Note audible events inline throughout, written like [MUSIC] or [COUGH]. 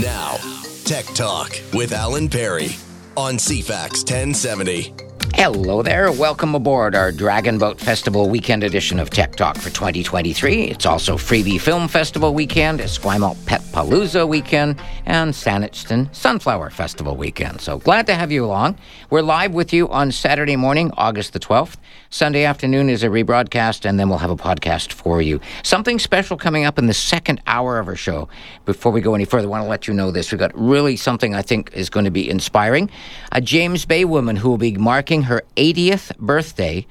Now, Tech Talk with Alan Perry on CFAX 1070. Hello there. Welcome aboard our Dragon Boat Festival weekend edition of Tech Talk for 2023. It's also Freebie Film Festival weekend, Esquimalt Pet Palooza weekend, and Saanich Sunflower Festival weekend. So glad to have you along. We're live with you on Saturday morning, August the 12th. Sunday afternoon is a rebroadcast, and then we'll have a podcast for you. Something special coming up in the second hour of our show. Before we go any further, I want to let you know this. We've got really something I think is going to be inspiring. A James Bay woman who will be marking her 80th birthday,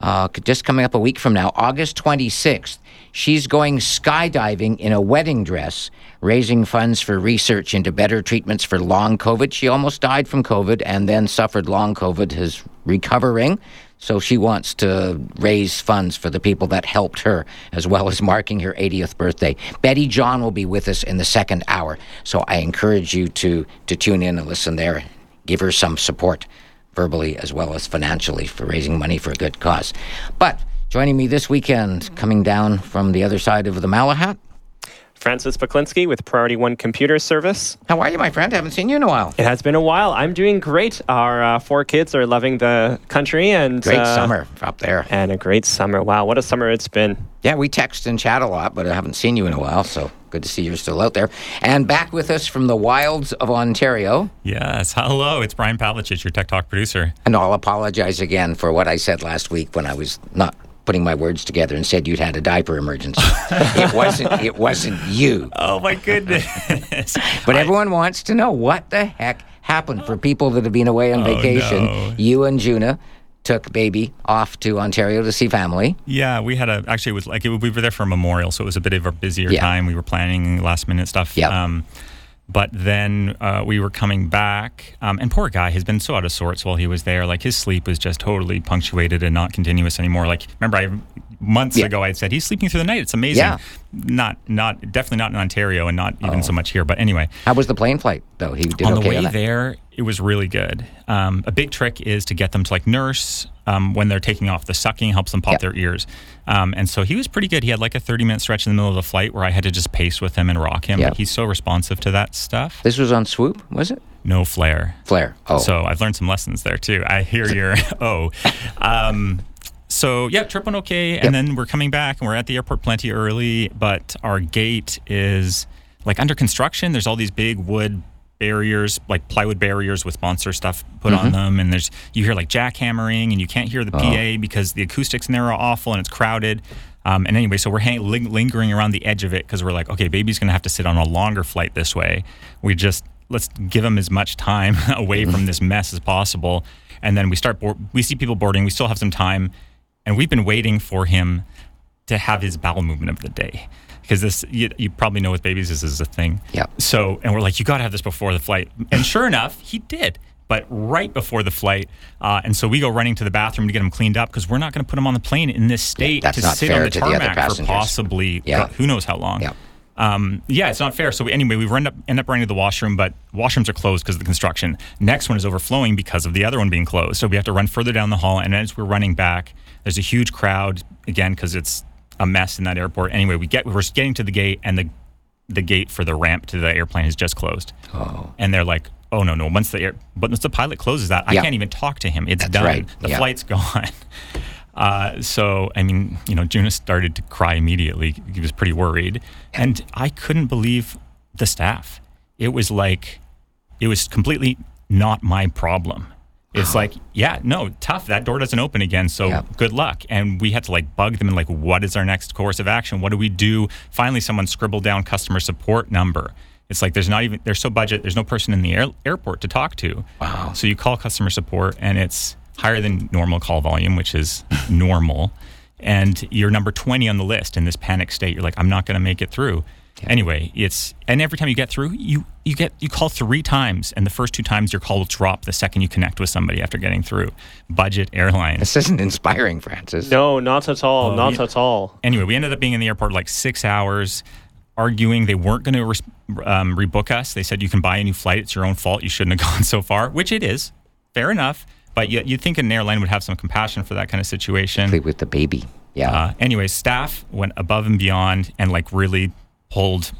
uh, just coming up a week from now, August 26th. She's going skydiving in a wedding dress, raising funds for research into better treatments for long COVID. She almost died from COVID and then suffered long COVID, is recovering. So she wants to raise funds for the people that helped her, as well as marking her 80th birthday. Betty John will be with us in the second hour. So I encourage you to, to tune in and listen there. Give her some support verbally as well as financially for raising money for a good cause. But joining me this weekend, coming down from the other side of the Malahat, Francis Baklinski with Priority One Computer Service. How are you, my friend? I haven't seen you in a while. It has been a while. I'm doing great. Our uh, four kids are loving the country and Great uh, summer up there. and a great summer. Wow, what a summer it's been. Yeah, we text and chat a lot, but I haven't seen you in a while, so good to see you're still out there. And back with us from the wilds of Ontario. Yes. Hello, it's Brian Pavlich, your Tech Talk producer. And I'll apologize again for what I said last week when I was not putting my words together and said you'd had a diaper emergency. [LAUGHS] it wasn't it wasn't you. Oh my goodness. [LAUGHS] But everyone wants to know what the heck happened for people that have been away on Oh, vacation. no. You and Juna took baby off to Ontario to see family. yeah, we had a actually it was like it, we were there for a memorial, so it was a bit of a busier Yeah. time. We were planning last minute stuff. Yep. Um, but then uh, we were coming back, um, and poor guy has been so out of sorts while he was there. Like his sleep was just totally punctuated and not continuous anymore. Like remember, I months Yeah. ago I had said he's sleeping through the night. It's amazing. Yeah. Not not definitely not in Ontario, and not even so much here. But anyway, How was the plane flight though? He did on okay the way on there, it was really good. Um, a big trick is to get them to like nurse um, when they're taking off. The sucking helps them pop Yep. their ears. Um, and so he was pretty good. He had like a 30 minute stretch in the middle of the flight where I had to just pace with him and rock him. Yep. But he's so responsive to that stuff. This was on Swoop, was it? No Flair. Flair. Oh. So I've learned some lessons there too. I hear your [LAUGHS] oh. Um, so yeah, trip went okay, and Yep. then we're coming back, and we're at the airport plenty early, but our gate is like under construction. There's all these big wood barriers, like plywood barriers with monster stuff put Mm-hmm. on them, and there's you hear like jackhammering, and you can't hear the Oh. PA because the acoustics in there are awful and it's crowded. Um, and anyway, so we're hang- ling- lingering around the edge of it because we're like, okay, baby's gonna have to sit on a longer flight this way. We just let's give him as much time [LAUGHS] away from this mess as possible. And then we start, board- we see people boarding. We still have some time, and we've been waiting for him to have his bowel movement of the day because this you, you probably know with babies this is a thing. Yeah. So and we're like, you got to have this before the flight, and sure enough, he did. But right before the flight, uh, and so we go running to the bathroom to get him cleaned up because we're not going to put him on the plane in this state that's to not sit fair on the to the tarmac for possibly Yeah. who knows how long. Yeah. Um, yeah, it's not fair. So we, anyway, we end up end up running to the washroom, but washrooms are closed because of the construction. Next one is overflowing because of the other one being closed. So we have to run further down the hall, and as we're running back, there's a huge crowd again because it's a mess in that airport. Anyway, we get we're getting to the gate, and the the gate for the ramp to the airplane has just closed. Oh. And they're like, "Oh no, no! Once the air, but once the pilot closes that, I Yeah. can't even talk to him. It's That's done. right. The Yeah. flight's [LAUGHS] gone." Uh, so, I mean, you know, Juna started to cry immediately. He was pretty worried. And I couldn't believe the staff. It was like, it was completely not my problem. It's like, yeah, no, tough. That door doesn't open again. So Yeah. good luck. And we had to like bug them and like, what is our next course of action? What do we do? Finally, someone scribbled down customer support number. It's like there's not even there's so budget. There's no person in the air, airport to talk to. Wow. So you call customer support, and it's higher than normal call volume, which is normal. And you're number 20 on the list in this panic state. You're like, I'm not going to make it through. Anyway, it's and every time you get through, you you get you call three times, and the first two times your call will drop the second you connect with somebody after getting through. Budget airlines. This isn't inspiring, Francis. No, not at all. Oh, not yeah. at all. Anyway, we ended up being in the airport like six hours, arguing they weren't going to re- um, rebook us. They said you can buy a new flight. It's your own fault. You shouldn't have [LAUGHS] gone so far, which it is. Fair enough. But you, you'd think an airline would have some compassion for that kind of situation. Play with the baby. Yeah. Uh, anyway, staff went above and beyond and like really pulled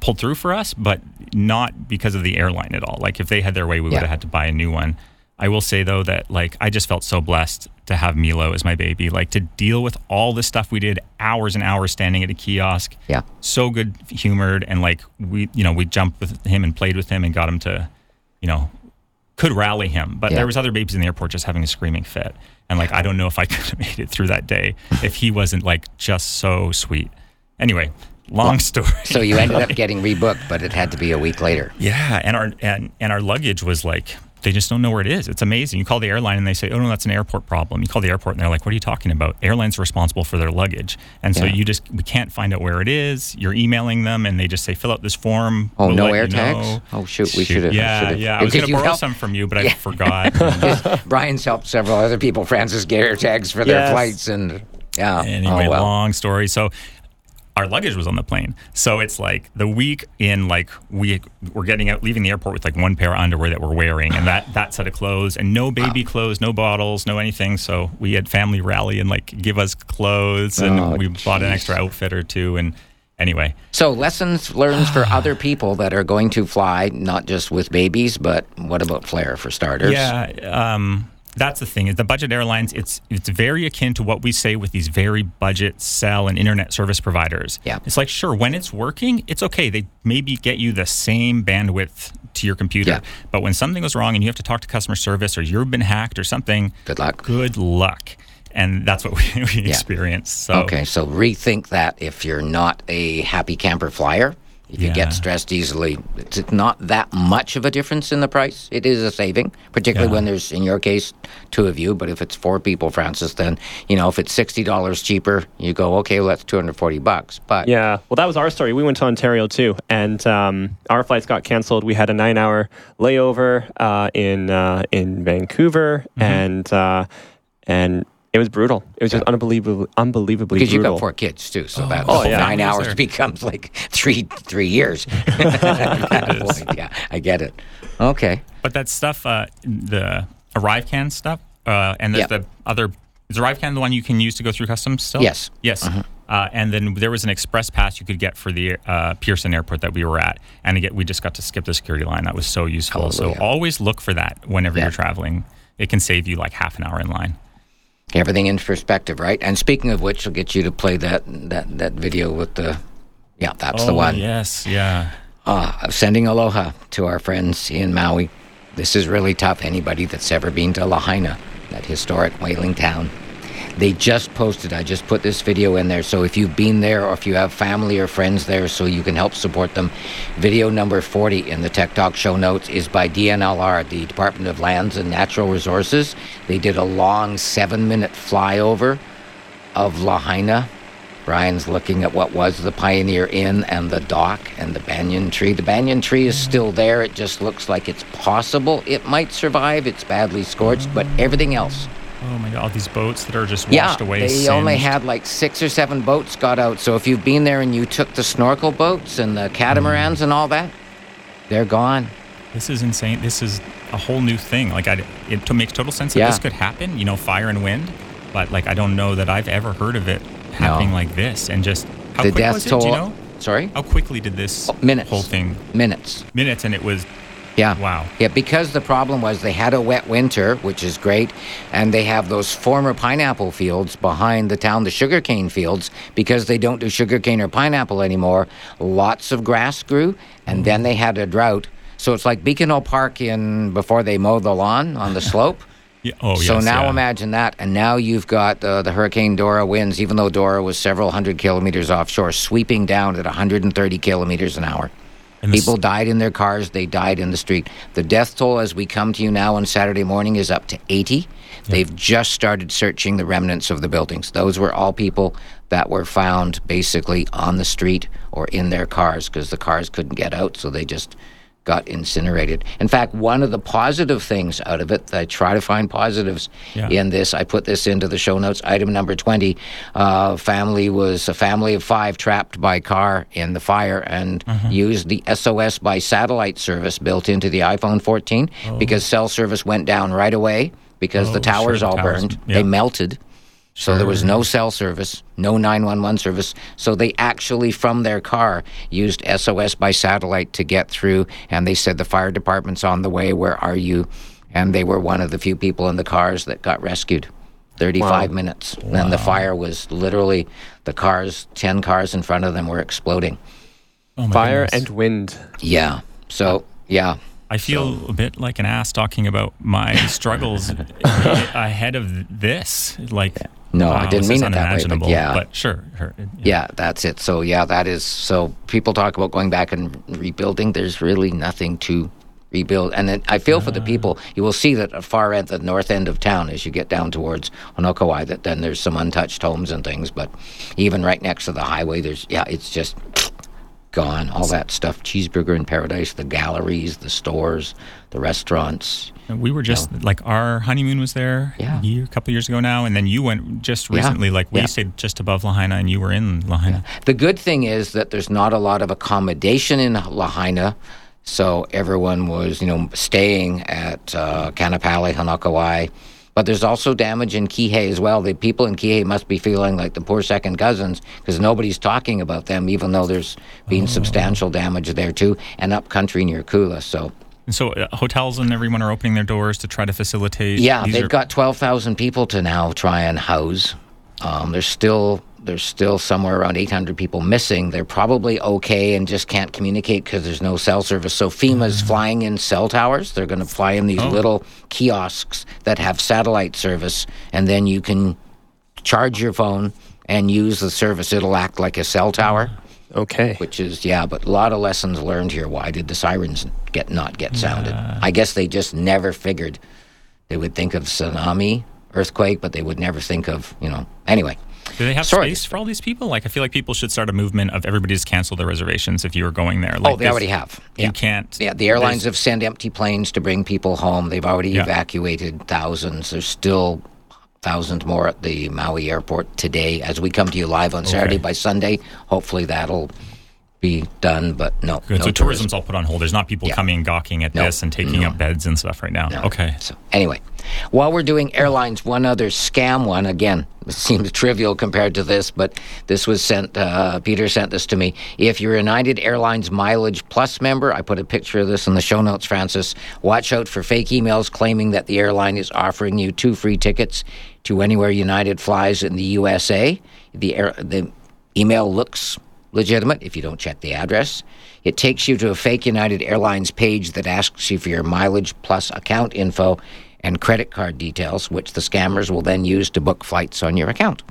pulled through for us, but not because of the airline at all. Like if they had their way, we Yeah. would have had to buy a new one. I will say though that like I just felt so blessed to have Milo as my baby. Like to deal with all the stuff we did, hours and hours standing at a kiosk. Yeah. So good humored and like we you know, we jumped with him and played with him and got him to, you know, could rally him. But Yeah. there was other babies in the airport just having a screaming fit. And like I don't know if I could have [LAUGHS] made it through that day if he wasn't like just so sweet. Anyway, long story. So you ended up [LAUGHS] getting rebooked, but it had to be a week later. Yeah, and our and, and our luggage was like they just don't know where it is. It's amazing. You call the airline and they say, "Oh no, that's an airport problem." You call the airport and they're like, "What are you talking about?" Airlines are responsible for their luggage, and so Yeah. you just we can't find out where it is. You're emailing them and they just say, "Fill out this form." Oh, We'll no air tags? know." Oh, shoot, we should've- Yeah, should've- yeah. I was going to you borrow help- some from you, but I forgot. [LAUGHS] Brian's helped several other people, Francis, get air tags for their Yes. flights, and yeah. Anyway, oh, well. long story. So our luggage was on the plane. So it's like the week in like we were getting out leaving the airport with like one pair of underwear that we're wearing and that that set of clothes and no baby clothes, no bottles, no anything. So we had family rally and like give us clothes and Oh, we bought an extra outfit or two and anyway. So lessons learned for [SIGHS] other people that are going to fly, not just with babies, but what about Flair for starters? Yeah, um, that's the thing. Is the budget airlines? It's it's very akin to what we say with these very budget cell and internet service providers. Yeah. it's like sure when it's working, it's okay. They maybe get you the same bandwidth to your computer, Yeah. but when something goes wrong and you have to talk to customer service or you've been hacked or something, Good luck. Good luck. And that's what we, [LAUGHS] we experienced. So Okay, so rethink that if you're not a happy camper flyer. If you get stressed easily, it's not that much of a difference in the price. It is a saving, particularly Yeah. when there's, in your case, two of you. But if it's four people, Francis, then you know if it's sixty dollars cheaper, you go okay. Well, that's two hundred forty bucks. But Yeah, well, that was our story. We went to Ontario too, and um, our flights got canceled. We had a nine-hour layover uh, in uh, in Vancouver, and uh, and it was brutal. It was just unbelievably, unbelievably brutal. because you've got four kids too, so that Oh, whole yeah. nine hours sir. becomes like [LAUGHS] three three years. [LAUGHS] At that point, yeah, I get it. Okay. But that stuff, uh, the ArriveCan stuff, uh, and there's Yeah. the other. Is arrive can the one you can use to go through customs still? Yes. Yes. Uh, and then there was an express pass you could get for the uh, Pearson Airport that we were at, and again, we just got to skip the security line. That was so useful. So always look for that whenever Yeah. you're traveling. It can save you like half an hour in line. Everything in perspective, right? And speaking of which, I'll get you to play that that that video with the. Yeah, that's the one. Yes. Yeah. Ah, of sending aloha to our friends in Maui. This is really tough. Anybody that's ever been to Lahaina, that historic whaling town, they just posted. I just put this video in there. So if you've been there or if you have family or friends there, so you can help support them. Video number 40 in the Tech Talk show notes is by DNLR, the Department of Lands and Natural Resources. They did a long seven minute flyover of Lahaina. Brian's looking at what was the Pioneer Inn and the dock and the banyan tree. The banyan tree is still there. It just looks like it's possible it might survive. It's badly scorched, but everything else. Oh my God! All these boats that are just Yeah, washed away. they only had like six or seven boats got out. So if you've been there and you took the snorkel boats and the catamarans mm. and all that, they're gone. This is insane. This is a whole new thing. Like, I, it to makes total sense that Yeah. this could happen. You know, fire and wind, but like, I don't know that I've ever heard of it happening like this. And just how the quick death was it? toll. Do you know? Sorry, How quickly did this Oh, minutes. whole thing? minutes. Minutes, and it was Yeah. Wow. Yeah, because the problem was they had a wet winter, which is great, and they have those former pineapple fields behind the town, the sugarcane fields, because they don't do sugarcane or pineapple anymore. Lots of grass grew, and then they had a drought. So it's like Beacon Hill Park in before they mow the lawn on the [LAUGHS] slope. yeah. Oh, so yes, now yeah. imagine that, and now you've got uh, the Hurricane Dora winds, even though Dora was several hundred kilometers offshore, sweeping down at 130 kilometers an hour. And People died in their cars, they died in the street. The death toll, as we come to you now on Saturday morning, is up to 80. They've just started searching the remnants of the buildings. Those were all people that were found basically on the street or in their cars because the cars couldn't get out, so they just got incinerated. In fact, one of the positive things out of it, I try to find positives Yeah. in this. I put this into the show notes. Item number 20 uh, family was a family of five trapped by car in the fire and Mm-hmm. used the SOS by satellite service built into the iPhone 14 because cell service went down right away because Oh, the towers sure, the all towers, burned. They melted. So there was no cell service, no 911 service. So they actually, from their car, used SOS by satellite to get through. And they said, The fire department's on the way. Where are you? And they were one of the few people in the cars that got rescued. 35 minutes. And the fire was literally the cars, 10 cars in front of them were exploding. Oh Fire goodness. and wind. Yeah. So, yeah. I feel a bit like an ass talking about my [LAUGHS] struggles [LAUGHS] ahead of this. Like, No, I didn't mean it that way, but yeah. but sure. sure, yeah. Yeah, that's it. So yeah, that is so people talk about going back and rebuilding. There's really nothing to rebuild, and it, I feel for the people. You will see that at far end, the north end of town, as you get down towards Honokowai, that then there's some untouched homes and things. But even right next to the highway, there's yeah, it's just gone. All that stuff, cheeseburger in paradise, the galleries, the stores, the restaurants. And We were just like our honeymoon was there Yeah. a year, a couple years ago now, and then you went just Yeah. recently. Like we Yeah. stayed just above Lahaina, and you were in Lahaina. The good thing is that there's not a lot of accommodation in Lahaina. So everyone was, you know, staying at uh, Kaanapali, Honokowai. But there's also damage in Kihei as well. The people in Kihei must be feeling like the poor second cousins because nobody's talking about them, even though there's been substantial damage there too, and up country near Kula. So And so uh, hotels and everyone are opening their doors to try to facilitate. Yeah, they've are- got twelve thousand people to now try and house. Um, there's still there's still somewhere around eight hundred people missing. They're probably okay and just can't communicate because there's no cell service. So FEMA's mm-hmm. flying in cell towers. They're going to fly in these oh. little kiosks that have satellite service, and then you can charge your phone and use the service. It'll act like a cell tower Okay. which is yeah, but a lot of lessons learned here. Why did the sirens get not get sounded? I guess they just never figured they would think of tsunami, earthquake, but they would never think of you know. Anyway, Do they have Sorry. space for all these people? Like, I feel like people should start a movement of everybody just cancel their reservations if you were going there. Oh, like oh, they already have. Yeah. You can't. Yeah, the airlines have sent empty planes to bring people home. They've already Yeah. evacuated thousands. There's still thousands more at the Maui airport today. As we come to you live on Saturday, Okay. by Sunday, hopefully that'll be done. But no, Good. no so tourism. tourism's all put on hold. There's not people Yeah. coming gawking at No. this and taking No. up beds and stuff right now. No. Okay. So anyway, while we're doing airlines, one other scam one again. [LAUGHS] It seems trivial compared to this, but this was sent. Uh, Peter sent this to me. If you're a United Airlines Mileage Plus member, I put a picture of this in the show notes. Francis, watch out for fake emails claiming that the airline is offering you two free tickets to anywhere United flies in the USA. The air, the email looks legitimate if you don't check the address. It takes you to a fake United Airlines page that asks you for your mileage plus account info and credit card details, which the scammers will then use to book flights on your account.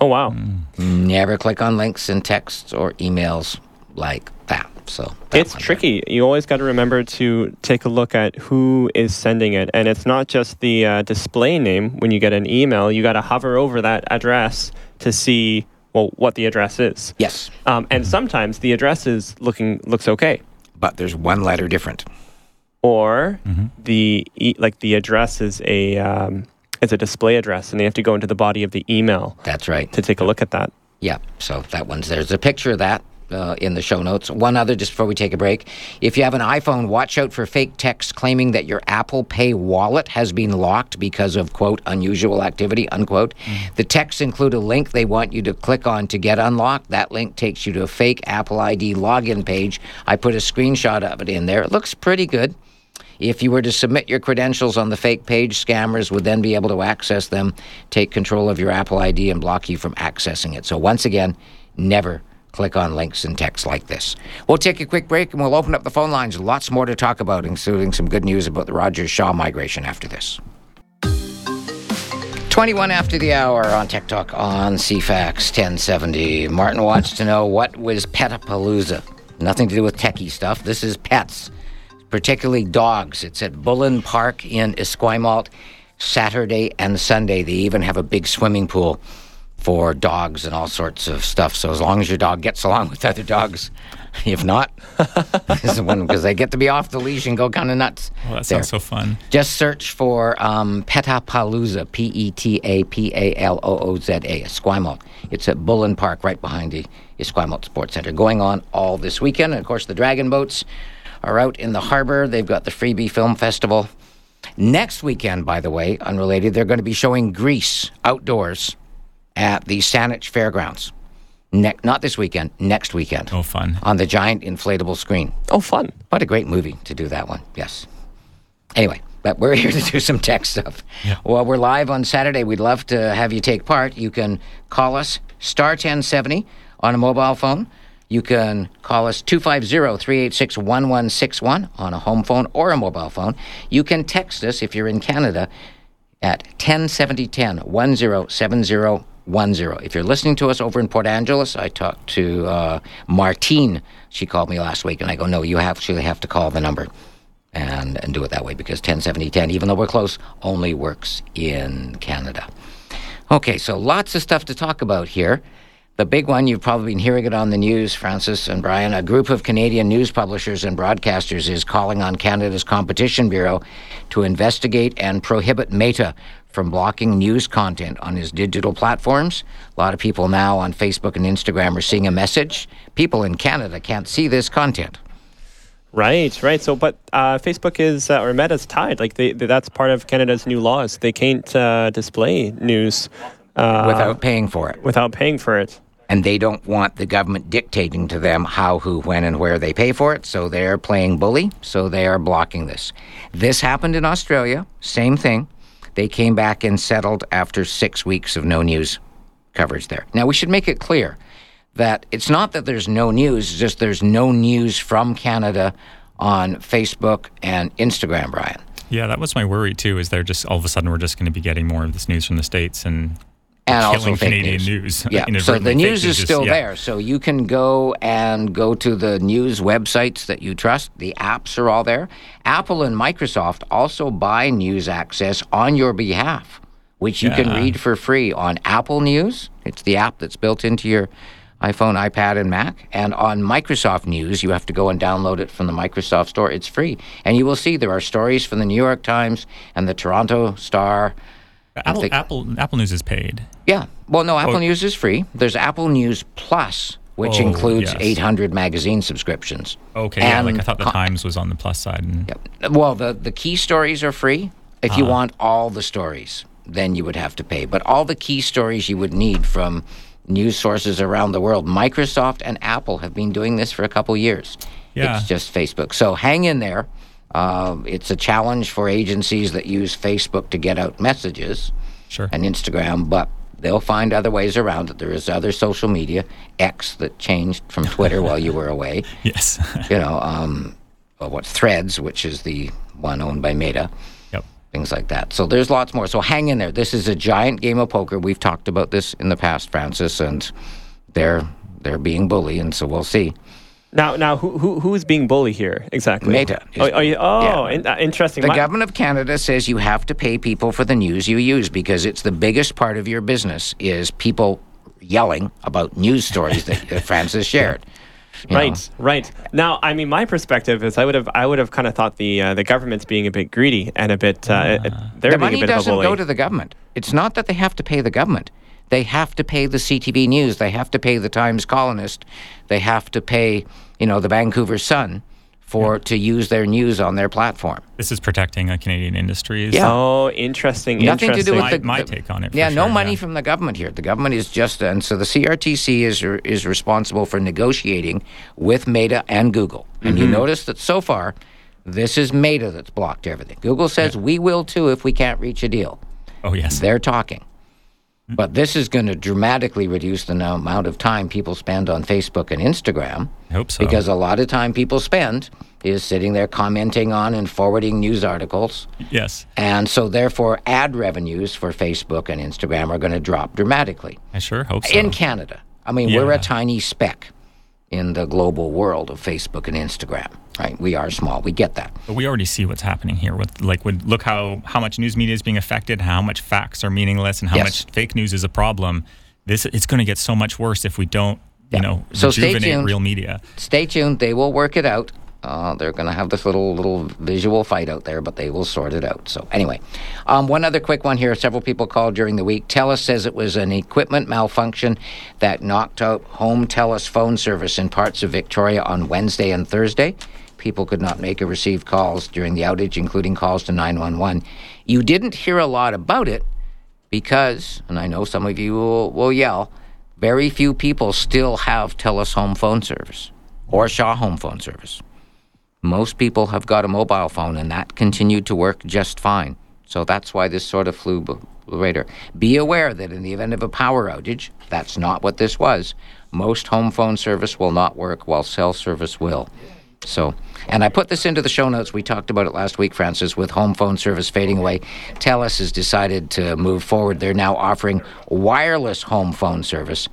Oh wow. Never click on links in texts or emails like that. So that It's one there. tricky. You always got to remember to take a look at who is sending it, and it's not just the uh, display name. When you get an email, you got to hover over that address to see well what the address is. Yes, Um, and sometimes the address is looking looks okay, but there's one letter different. or the e- like the address is a um, is a display address, and they have to go into the body of the email That's right. to take a look at that. Yeah, so that one's there's a picture of that uh, in the show notes. One other, just before we take a break. If you have an iPhone, watch out for fake texts claiming that your Apple Pay wallet has been locked because of, quote, unusual activity, unquote. The texts include a link they want you to click on to get unlocked. That link takes you to a fake Apple ID login page. I put a screenshot of it in there. It looks pretty good. If you were to submit your credentials on the fake page, scammers would then be able to access them, take control of your Apple ID, and block you from accessing it. So, once again, never click on links and text like this. We'll take a quick break and we'll open up the phone lines. Lots more to talk about, including some good news about the Rogers Shaw migration after this. 21 after the hour on Tech Talk on CFAX 1070. Martin wants to know what was Petapalooza? Nothing to do with techie stuff. This is pets, particularly dogs. It's at Bullen Park in Esquimalt, Saturday and Sunday. They even have a big swimming pool for dogs and all sorts of stuff. So as long as your dog gets along with other dogs, [LAUGHS] if not, [LAUGHS] this is one because they get to be off the leash and go kind of nuts. Well, that there. sounds so fun. Just search for um, Petapalooza, P E T A P A L O O Z A, Esquimalt. It's at Bullen Park, right behind the Esquimalt Sports Center. Going on all this weekend. And of course, the Dragon Boats are out in the harbor. They've got the Freebie Film Festival. Next weekend, by the way, unrelated, they're going to be showing Grease outdoors at the Saanich Fairgrounds. Ne- not this weekend, next weekend. Oh, fun. On the giant inflatable screen. Oh, fun. What a great movie to do that one. Yes. Anyway, but we're [LAUGHS] here to do some tech stuff. Yeah. Well, we're live on Saturday. We'd love to have you take part. You can call us star 1070 on a mobile phone. You can call us 250-386-1161 on a home phone or a mobile phone. You can text us if you're in Canada at 107010 107010. If you're listening to us over in Port Angeles, I talked to uh, Martine. She called me last week, and I go, no, you actually have to call the number and, and do it that way because 107010, even though we're close, only works in Canada. Okay, so lots of stuff to talk about here. The big one, you've probably been hearing it on the news, Francis and Brian. A group of Canadian news publishers and broadcasters is calling on Canada's Competition Bureau to investigate and prohibit Meta from blocking news content on his digital platforms. A lot of people now on Facebook and Instagram are seeing a message. People in Canada can't see this content. Right, right. So, but uh, Facebook is uh, or Meta's tied. Like they, that's part of Canada's new laws. They can't uh, display news uh, without paying for it. Without paying for it. And they don't want the government dictating to them how, who, when, and where they pay for it. So they're playing bully. So they are blocking this. This happened in Australia. Same thing. They came back and settled after six weeks of no news coverage there. Now we should make it clear that it's not that there's no news, it's just there's no news from Canada on Facebook and Instagram, Brian. Yeah, that was my worry too. Is they're just all of a sudden we're just going to be getting more of this news from the states and and also fake Canadian news. news. Yeah, [LAUGHS] so the news is still yeah. there. So you can go and go to the news websites that you trust. The apps are all there. Apple and Microsoft also buy news access on your behalf, which you can read for free on Apple News. It's the app that's built into your iPhone, iPad, and Mac. And on Microsoft News, you have to go and download it from the Microsoft Store. It's free. And you will see there are stories from the New York Times and the Toronto Star. Apple, think- Apple, Apple News is paid. Yeah. Well, no, Apple Oh. News is free. There's Apple News Plus, which Oh, includes yes. 800 magazine subscriptions. Okay, yeah, like And I thought the con- Times was on the plus side. And, Well, the, the key stories are free. If Uh-huh. you want all the stories, then you would have to pay. But all the key stories you would need from news sources around the world, Microsoft and Apple have been doing this for a couple years. Yeah. It's just Facebook. So hang in there. Uh, it's a challenge for agencies that use Facebook to get out messages Sure. and Instagram, but they'll find other ways around it. There is other social media, X that changed from [LAUGHS] Twitter while you were away. yes. [LAUGHS] You know, um, well, what Threads, which is the one owned by Meta, yep. things like that. So there's lots more. So hang in there. This is a giant game of poker. We've talked about this in the past, Francis, and they're they're being bullied, and so we'll see. Now, now, who who who is being bully here exactly? Meta Oh, oh, you- oh, yeah. in- uh, interesting. The My- government of Canada says you have to pay people for the news you use because it's the biggest part of your business is people yelling about news stories that that [LAUGHS] Francis shared. You know? Right, right. Now, I mean, my perspective is, I would have, I would have kind of thought the uh, the government's being a bit greedy and a bit, uh, uh, they're the being a money bit of a doesn't bully. go to the government. It's not that they have to pay the government. They have to pay the CTV News. They have to pay the Times Colonist. They have to pay, you know, the Vancouver Sun for to use their news on their platform. This is protecting a Canadian industry. Yeah. Oh, interesting. Nothing to do with My- the, my the- take on it, for Yeah, no money yeah. from the government here. The government is just, and so the CRTC is is responsible for negotiating with Meta and Google. And Mm-hmm. you notice that so far, this is Meta that's blocked everything. Google says we will too if we can't reach a deal. Oh, yes. They're talking. Mm-hmm. But this is going to dramatically reduce the amount of time people spend on Facebook and Instagram. I hope so. Because a lot of time people spend is sitting there commenting on and forwarding news articles. yes. And so, therefore, ad revenues for Facebook and Instagram are going to drop dramatically I sure hope so. in Canada. I mean, we're a tiny speck in the global world of Facebook and Instagram, right? We are small. We get that. But we already see what's happening here. With like, with, look how how much news media is being affected, how much facts are meaningless, and how Yes. much fake news is a problem. This it's going to get so much worse if we don't, Yeah. you know, So stay rejuvenate tuned. real media. Stay tuned. They will work it out. Uh, they're going to have this little little visual fight out there, but they will sort it out. So anyway, um, one other quick one here. Several people called during the week. TELUS says it was an equipment malfunction that knocked out home TELUS phone service in parts of Victoria on Wednesday and Thursday. People could not make or receive calls during the outage, including calls to 911. You didn't hear a lot about it because, and I know some of you will, will yell, very few people still have TELUS home phone service or Shaw home phone service. Most people have got a mobile phone, and that continued to work just fine. So that's why this sort of flew b- later. Be aware that in the event of a power outage, that's not what this was. Most home phone service will not work, while cell service will. So, and I put this into the show notes. We talked about it last week, Francis, with home phone service fading away. TELUS has decided to move forward. They're now offering wireless home phone service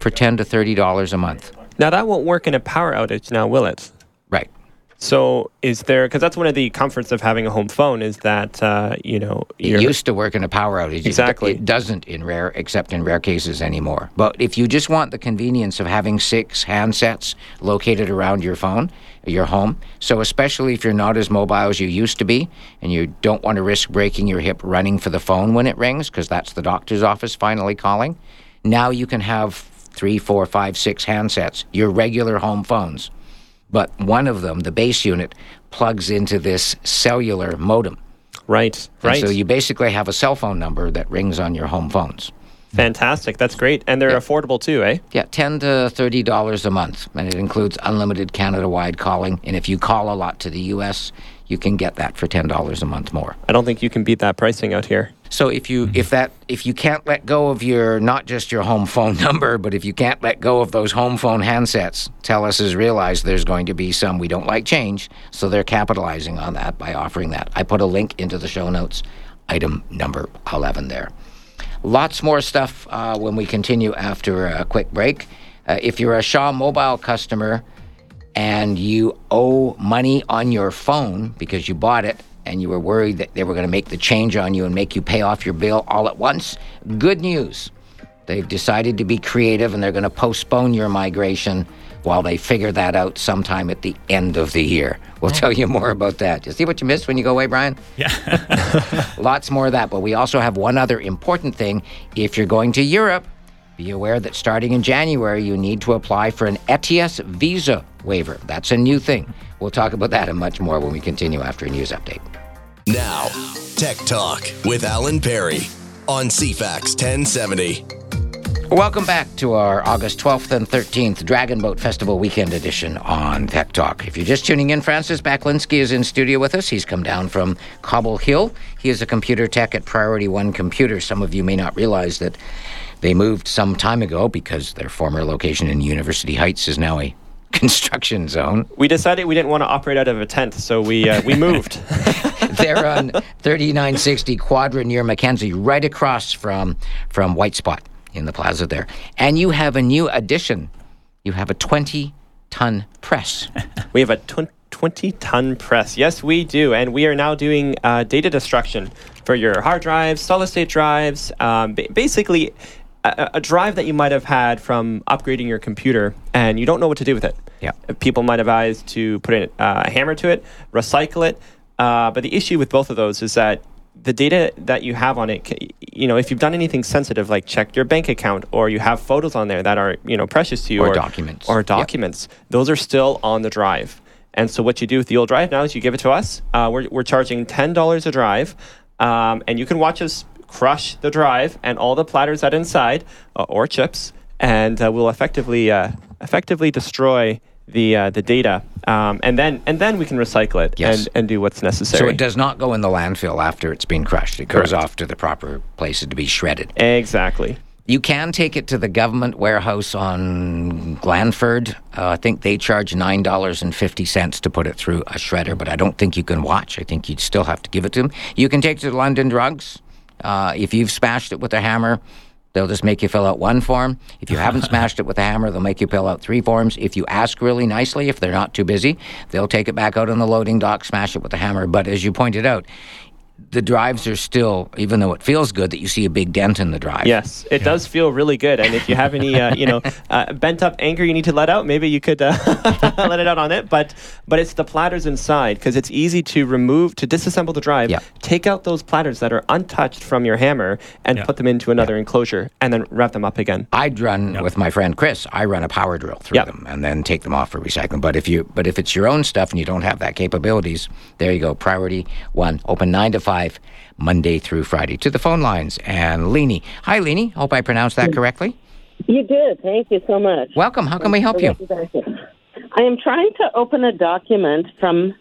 for ten to thirty dollars a month. Now that won't work in a power outage, now will it? Right. So is there? Because that's one of the comforts of having a home phone is that uh, you know It used to work in a power outage. It- Exactly. It, doesn't in rare, except in rare cases anymore. But if you just want the convenience of having six handsets located around your phone, your home, so especially if you're not as mobile as you used to be, and you don't want to risk breaking your hip running for the phone when it rings, because that's the doctor's office finally calling, now you can have three, four, five, six handsets, your regular home phones. But one of them, the base unit, plugs into this cellular modem. right, And right. So you basically have a cell phone number that rings on your home phones. Fantastic. That's great, and they're affordable too, eh? Yeah, ten to thirty dollars a month, and it includes unlimited Canada-wide calling. And if you call a lot to the U.S., you can get that for ten dollars a month more. I don't think you can beat that pricing out here. So if you if that if you can't let go of your not just your home phone [LAUGHS] number, but if you can't let go of those home phone handsets, TELUS has realized there's going to be some we don't like change, so they're capitalizing on that by offering that. I put a link into the show notes, item number eleven there. Lots more stuff uh, when we continue after a quick break. Uh, if you're a Shaw Mobile customer and you owe money on your phone because you bought it and you were worried that they were going to make the change on you and make you pay off your bill all at once, good news. They've decided to be creative and they're going to postpone your migration while they figure that out sometime at the end of the year. We'll oh. tell you more about that. You see what you missed when you go away, Brian? Yeah. [LAUGHS] [LAUGHS] Lots more of that. But we also have one other important thing. If you're going to Europe, be aware that starting in January, you need to apply for an ETIAS visa waiver. That's a new thing. We'll talk about that and much more when we continue after a news update. Now, Tech Talk with Alan Perry on CFAX 1070. Welcome back to our August 12th and 13th Dragon Boat Festival Weekend Edition on Tech Talk. If you're just tuning in, Francis Baklinski is in studio with us. He's come down from Cobble Hill. He is a computer tech at Priority One Computer. Some of you may not realize that they moved some time ago because their former location in University Heights is now a construction zone. We decided we didn't want to operate out of a tent, so we uh, we moved. [LAUGHS] [LAUGHS] They're on 3960 Quadra near Mackenzie, right across from from White Spot in the plaza there. And you have a new addition. You have a 20 ton press. [LAUGHS] we have a 20 ton press. Yes, we do, and we are now doing uh, data destruction for your hard drives, solid state drives, um, ba- basically. A, a drive that you might have had from upgrading your computer and you don't know what to do with it. Yeah. People might advise to put in, uh, a hammer to it, recycle it. Uh, but the issue with both of those is that the data that you have on it, you know, if you've done anything sensitive like check your bank account or you have photos on there that are, you know, precious to you Or documents. or Yep. documents, those are still on the drive. And so what you do with the old drive now is you give it to us. Uh, we're, we're charging ten dollars a drive, um, and you can watch us crush the drive and all the platters that inside uh, or chips, and uh, we'll effectively uh, effectively destroy the uh, the data, um, and then and then we can recycle it Yes. and, and do what's necessary. So it does not go in the landfill after it's been crushed. It goes off to the proper places to be shredded. exactly. You can take it to the government warehouse on Glanford. Uh, I think they charge nine dollars and fifty cents to put it through a shredder, but I don't think you can watch. I think you'd still have to give it to them. You can take it to London Drugs. Uh, if you've smashed it with a hammer, they'll just make you fill out one form. If you haven't [LAUGHS] smashed it with a hammer, they'll make you fill out three forms. If you ask really nicely, if they're not too busy, they'll take it back out on the loading dock, smash it with a hammer. But as you pointed out, the drives are still, even though it feels good that you see a big dent in the drive. Yes, it does feel really good. And if you have any, uh, [LAUGHS] you know, uh, bent up anger you need to let out, maybe you could uh, [LAUGHS] let it out on it. But but it's the platters inside because it's easy to remove to disassemble the drive. Yeah. Take out those platters that are untouched from your hammer and Yeah. put them into another enclosure and then wrap them up again. I'd run with my friend Chris. I run a power drill through Yep. them and then take them off for recycling. But if you but if it's your own stuff and you don't have that capabilities, there you go. Priority one, open nine to 5, Monday through Friday. To the phone lines. And Leni. Hi, Leni. Hope I pronounced that correctly. You did. Thank you so much. Welcome. How can we help you? I am trying to open a document from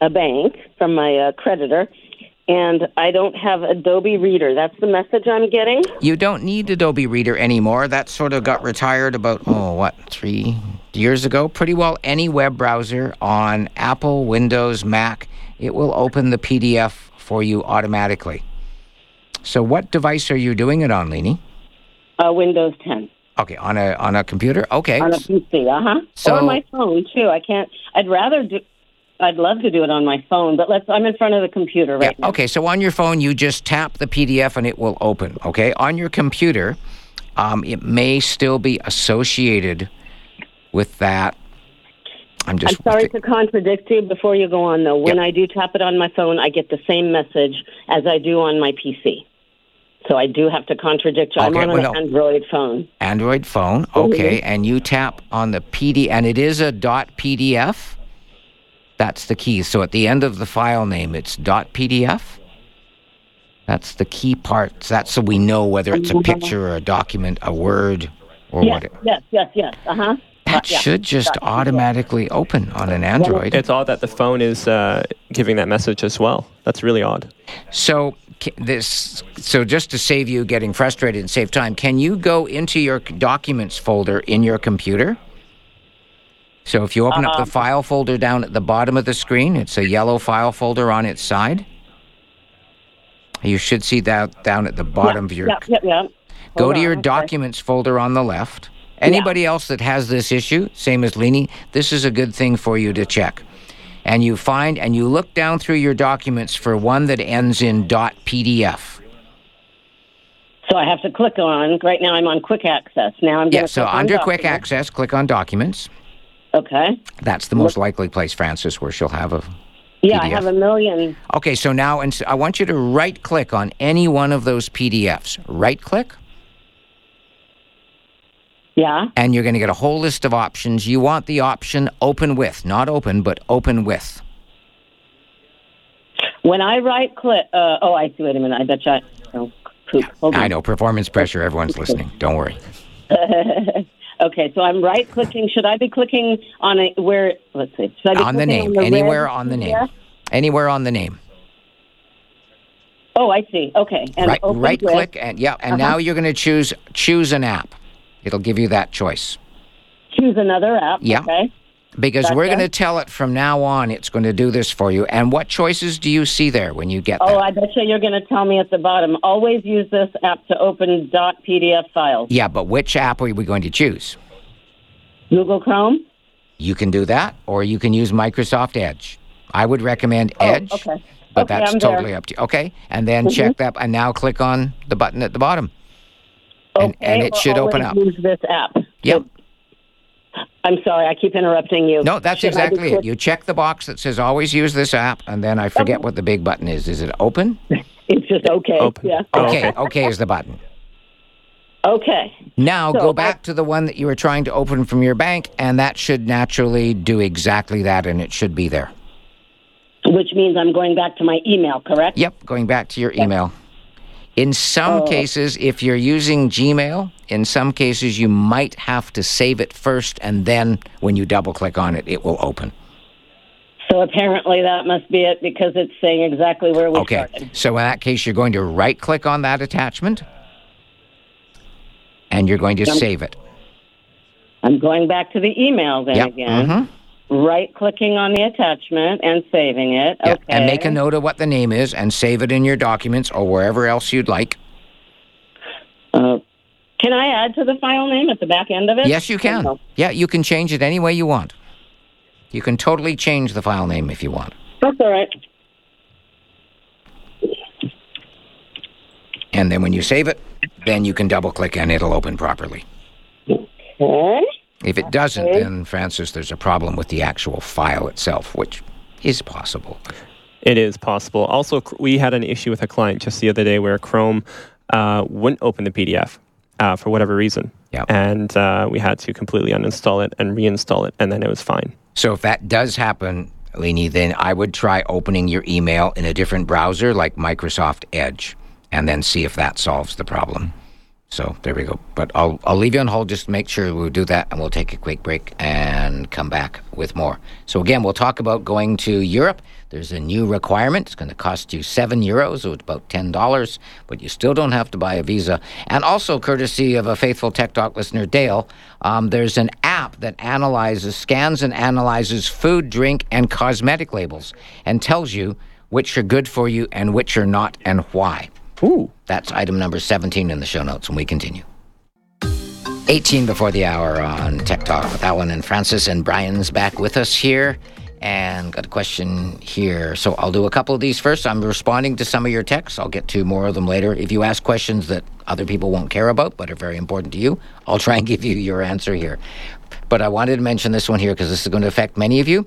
a bank, from my uh, creditor, and I don't have Adobe Reader. That's the message I'm getting. You don't need Adobe Reader anymore. That sort of got retired about, oh, what, three years ago? Pretty well any web browser on Apple, Windows, Mac, it will open the PDF for you automatically. So, what device are you doing it on, Leni? Uh, Windows 10 Okay, on a on a computer. Okay. on a PC. Uh huh. So- or my phone too. I can't. I'd rather do. I'd love to do it on my phone, but let's. I'm in front of the computer right Yeah, now. okay, so on your phone, you just tap the PDF and it will open. Okay, on your computer, um, it may still be associated with that. I'm I'm just sorry to contradict you before you go on, though. When Yeah. I do tap it on my phone, I get the same message as I do on my PC. So I do have to contradict you. I'm on well, an no. Android phone. Android phone. Okay, and you tap on the PD, and it is a .dot .PDF. That's the key. So at the end of the file name, it's .dot .PDF. That's the key part. That's so we know whether it's a picture or a document, a word, or Yes, what. It, yes, yes, yes. Uh huh. That should just automatically open on an Android. It's odd that the phone is uh, giving that message as well. That's really odd. So this, so just to save you getting frustrated and save time, can you go into your documents folder in your computer? So if you open up the file folder down at the bottom of the screen, it's a yellow file folder on its side. You should see that down at the bottom of your. Yep, yep, yep. Go Hold to your okay. documents folder on the left. Anybody else that has this issue, same as Leni, this is a good thing for you to check. And you find and you look down through your documents for one that ends in .pdf. So I have to click on. Right now, I'm on Quick Access. Now I'm going Yeah, so click on under quick Documents. access, click on documents. Okay. That's the most likely place, Francis, where she'll have a Yeah, I have a million. Okay, so now and I want you to right click on any one of those PDFs. Right click, Yeah. and you're going to get a whole list of options. You want the option open with, not open, but open with. When I right click, uh, oh, I see. Wait a minute. I bet you. I, oh, poop. Hold on. I know performance pressure. Everyone's listening. Don't worry. [LAUGHS] Okay, so I'm right clicking. Should I be clicking on a where? Let's see. Should I be On the name, on the anywhere red on the name, anywhere on the name. Oh, I see. Okay, and right, right click, and yeah, and Uh-huh. now you're going to choose choose an app. It'll give you that choice. Choose another app. Yeah. Okay. Because we're going to tell it from now on, it's going to do this for you. And what choices do you see there when you get Oh, that? I bet you you're going to tell me at the bottom. Always use this app to open .pdf files. yeah, but which app are we going to choose? Google Chrome. You can do that, or you can use Microsoft Edge. I would recommend Oh, Edge, okay. but Okay, that's I'm there. totally up to you. Okay, and then mm-hmm. check that, and now click on the button at the bottom. And- Okay, and it should open up. Use this app. Yep. I'm sorry, I keep interrupting you. No, that's Should exactly it. You check the box that says always use this app, and then I forget what the big button is. Is it open? [LAUGHS] It's just okay. Open. Yeah. Oh, Okay, okay. okay is the button. Okay. Now So go I- back to the one that you were trying to open from your bank, and that should naturally do exactly that, and it should be there. Which means I'm going back to my email, correct? Yep, going back to your email. In some Oh. cases, if you're using Gmail, in some cases you might have to save it first, and then when you double click on it, it will open. So apparently that must be it because it's saying exactly where we Okay, started. so in that case, you're going to right click on that attachment, and you're going to Yep. save it. I'm going back to the email then Yep. again. mhm. Right clicking on the attachment and saving it. Yeah, Okay. And make a note of what the name is and save it in your documents or wherever else you'd like. Uh, can I add to the file name at the back end of it? Yes, you can. Oh, Yeah, you can change it any way you want. You can totally change the file name if you want. That's all right. And then when you save it, then you can double click and it'll open properly. Okay. If it doesn't, Okay. then Francis, there's a problem with the actual file itself, which is possible. It is possible. Also, we had an issue with a client just the other day where Chrome uh, wouldn't open the PDF uh, for whatever reason. Yeah. And uh, we had to completely uninstall it and reinstall it, and then it was fine. So if that does happen, we need then I would try opening your email in a different browser like Microsoft Edge and then see if that solves the problem. So there we go. But I'll I'll leave you on hold just make sure we'll do that and we'll take a quick break and come back with more. So again, we'll talk about going to Europe. There's a new requirement. It's going to cost you seven euros, so it's about ten dollars, but you still don't have to buy a visa. And also, courtesy of a faithful Tech Talk listener, Dale, um, there's an app that analyzes, scans, and analyzes food, drink, and cosmetic labels, and tells you which are good for you and which are not, and why. Ooh. That's item number 17 in the show notes when we continue. 18 before the hour on Tech Talk with Alan and Francis, and Brian's back with us here. And got a question here. So I'll do a couple of these first. I'm responding to some of your texts. I'll get to more of them later. If you ask questions that other people won't care about but are very important to you, I'll try and [LAUGHS] give you your answer here. But I wanted to mention this one here because this is going to affect many of you.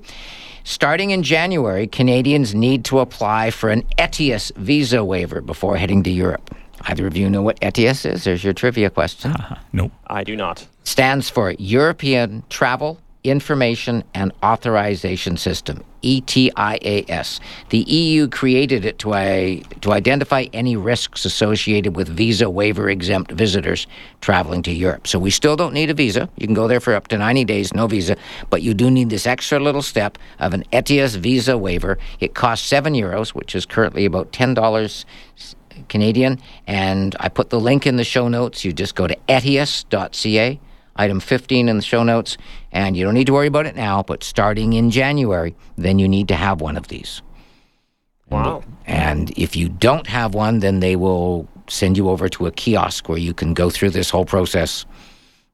Starting in January, Canadians need to apply for an ETIAS visa waiver before heading to Europe. Either of you know what ETIAS is? There's your trivia question. Uh, nope. I do not. Stands for European Travel Information and Authorization System, ETIAS. The EU created it to, I, to identify any risks associated with visa waiver exempt visitors traveling to Europe. So we still don't need a visa. You can go there for up to 90 days, no visa, but you do need this extra little step of an ETIAS visa waiver. It costs 7 euros, which is currently about $10 Canadian, and I put the link in the show notes. You just go to etias.ca item 15 in the show notes, and you don't need to worry about it now, but starting in January, then you need to have one of these. Wow. And if you don't have one, then they will send you over to a kiosk where you can go through this whole process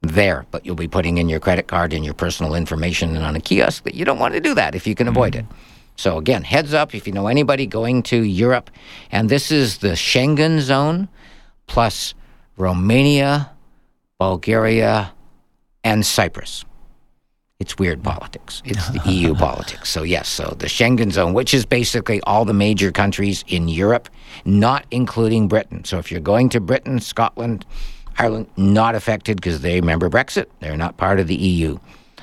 there, but you'll be putting in your credit card and your personal information on a kiosk that you don't want to do that if you can avoid hmm. it. So again, heads up if you know anybody going to Europe, and this is the Schengen zone plus Romania, Bulgaria, and Cyprus. It's weird politics. It's the EU [LAUGHS] politics. So, yes, so the Schengen zone, which is basically all the major countries in Europe, not including Britain. So, if you're going to Britain, Scotland, Ireland, not affected because they remember Brexit. They're not part of the EU.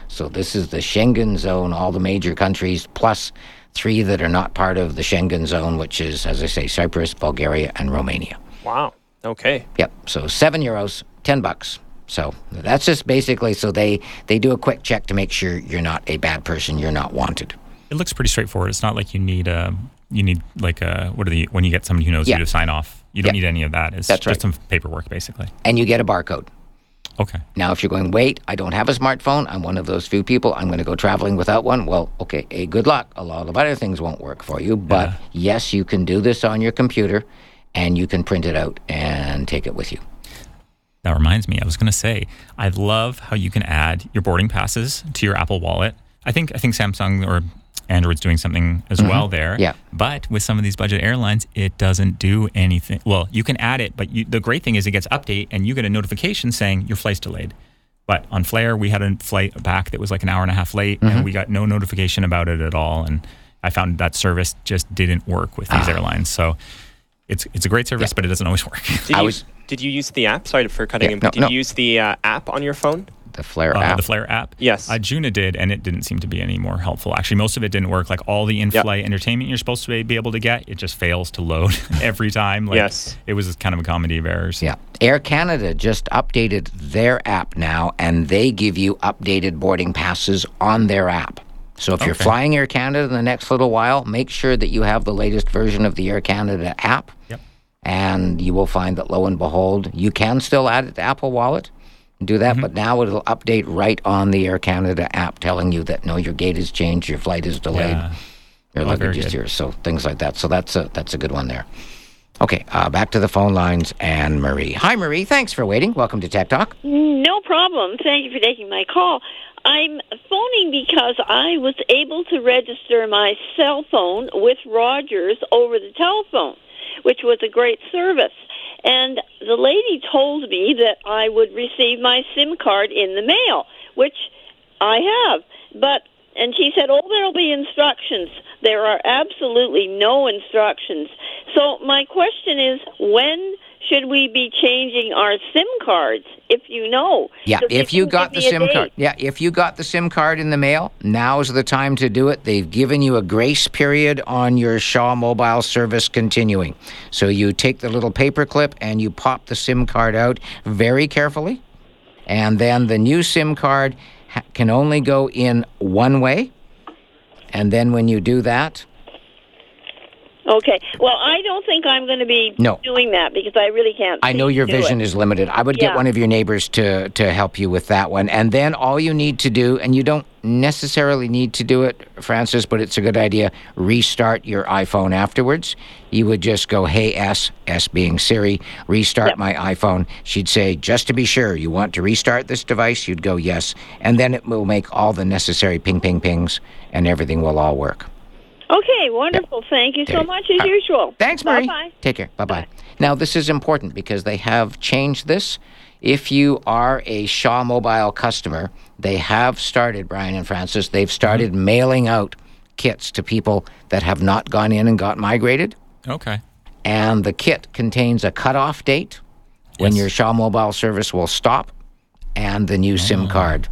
So, this is the Schengen zone, all the major countries, plus three that are not part of the Schengen zone, which is, as I say, Cyprus, Bulgaria, and Romania. Wow. Okay. Yep. So seven euros, ten bucks. So that's just basically so they they do a quick check to make sure you're not a bad person, you're not wanted. It looks pretty straightforward. It's not like you need a you need like a what are the when you get somebody who knows Yeah. you to sign off. You don't Yeah. need any of that. It's That's just right. some paperwork basically. And you get a barcode. Okay. Now, if you're going, wait, I don't have a smartphone. I'm one of those few people. I'm going to go traveling without one. Well, okay, a good luck. A lot of other things won't work for you. But yes, you can do this on your computer, and you can print it out and take it with you. That reminds me. I was going to say, I love how you can add your boarding passes to your Apple Wallet. I think I think Samsung or Android's doing something as well there. Mm-hmm. Yeah. But with some of these budget airlines, it doesn't do anything. Well, you can add it, but you, the great thing is it gets update and you get a notification saying your flight's delayed. But on Flair, we had a flight back that was like an hour and a half late, Mm-hmm. and we got no notification about it at all. And I found that service just didn't work with Ah. these airlines. So it's it's a great service, but it doesn't always work. Did I you, was- did you use the app? Sorry for cutting Yeah, in, no, did no. you use the uh, app on your phone? The Flair Uh, app. the Flair app. Yes. Uh, Juna did, and it didn't seem to be any more helpful. Actually, most of it didn't work. Like all the in-flight entertainment you're supposed to be able to get, it just fails to load [LAUGHS] every time. Like, Yes. It was kind of a comedy of errors. Yeah. Air Canada just updated their app now, and they give you updated boarding passes on their app. So if you're flying Air Canada in the next little while, make sure that you have the latest version of the Air Canada app. Yep. And you will find that lo and behold, you can still add it to Apple Wallet. Do Mm-hmm. that, but now it'll update right on the Air Canada app telling you that no, your gate has changed, your flight is delayed, Yeah. your Oh, luggage is good. here. So things like that. So that's a that's a good one there. Okay, uh, back to the phone lines and Marie. Hi, Marie. Thanks for waiting. Welcome to Tech Talk. No problem. Thank you for taking my call. I'm phoning because I was able to register my cell phone with Rogers over the telephone, which was a great service. And the lady told me that I would receive my SIM card in the mail, which I have. But and she said, "Oh, there'll be instructions." There are absolutely no instructions. So my question is, when should we be changing our SIM cards? If you know, Yeah, they if you got the give me a SIM card. Yeah, if you got the SIM card in the mail, now's the time to do it. They've given you a grace period on your Shaw mobile service continuing. So you take the little paper clip and you pop the SIM card out very carefully. And then the new SIM card ha- can only go in one way. And then when you do that, Okay. Well, I don't think I'm going to be No. doing that because I really can't. I know your vision it. is limited. I would get one of your neighbors to to help you with that one. And then all you need to do, and you don't necessarily need to do it, Francis, but it's a good idea, restart your iPhone afterwards. You would just go, hey, S, S being Siri, restart Yep. my iPhone. She'd say, just to be sure, you want to restart this device? You'd go, yes. And then it will make all the necessary ping, ping, pings, and everything will all work. Okay. Wonderful. Thank you so There. much as Uh, usual. Thanks, Marie. Bye-bye. Take care. Bye bye. Now, this is important because they have changed this. If you are a Shaw Mobile customer, they have started, Brian and Francis, they've started mailing out kits to people that have not gone in and got migrated. Okay. And the kit contains a cutoff date when your Shaw Mobile service will stop and the new SIM card.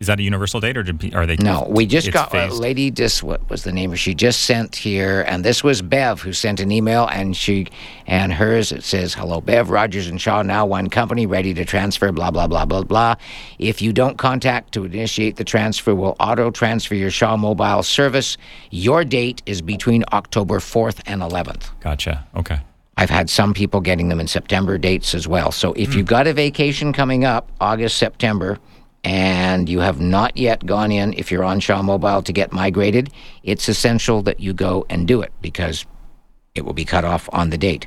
Is that a universal date or are they? No, we just got a phased? lady. Just what was the name? of She just sent here, and this was Bev who sent an email, and she and hers it says, "Hello, Bev. Rogers and Shaw now one company, ready to transfer. Blah blah blah blah blah. If you don't contact to initiate the transfer, we'll auto transfer your Shaw mobile service. Your date is between October fourth and eleventh. Gotcha. Okay. I've had some people getting them in September dates as well. So if you've hmm. got a vacation coming up, August, September, and you have not yet gone in, if you're on Shaw Mobile to get migrated, it's essential that you go and do it because it will be cut off on the date.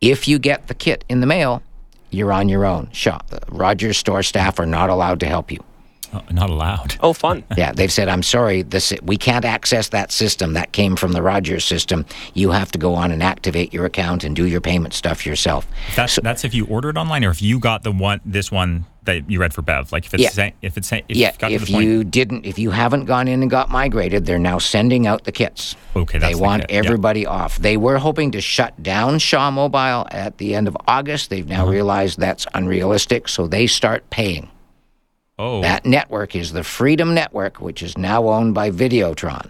If you get the kit in the mail, you're on your own. Shaw, the Rogers store staff are not allowed to help you. Oh, not allowed. Oh, fun. [LAUGHS] Yeah, they've said, I'm sorry, this we can't access that system. That came from the Rogers system. You have to go on and activate your account and do your payment stuff yourself. That's that's if you ordered online or if you got the one this one that you read for Bev. Like if it's Yeah. saying if it's saying if yeah, it got to if the point. you didn't, if you haven't gone in and got migrated, they're now sending out the kits. Okay, they the want kit, yeah. everybody off. They were hoping to shut down Shaw Mobile at the end of August. They've Uh-huh. now realized that's unrealistic, so they start paying. oh, That network is the Freedom Network, which is now owned by Videotron.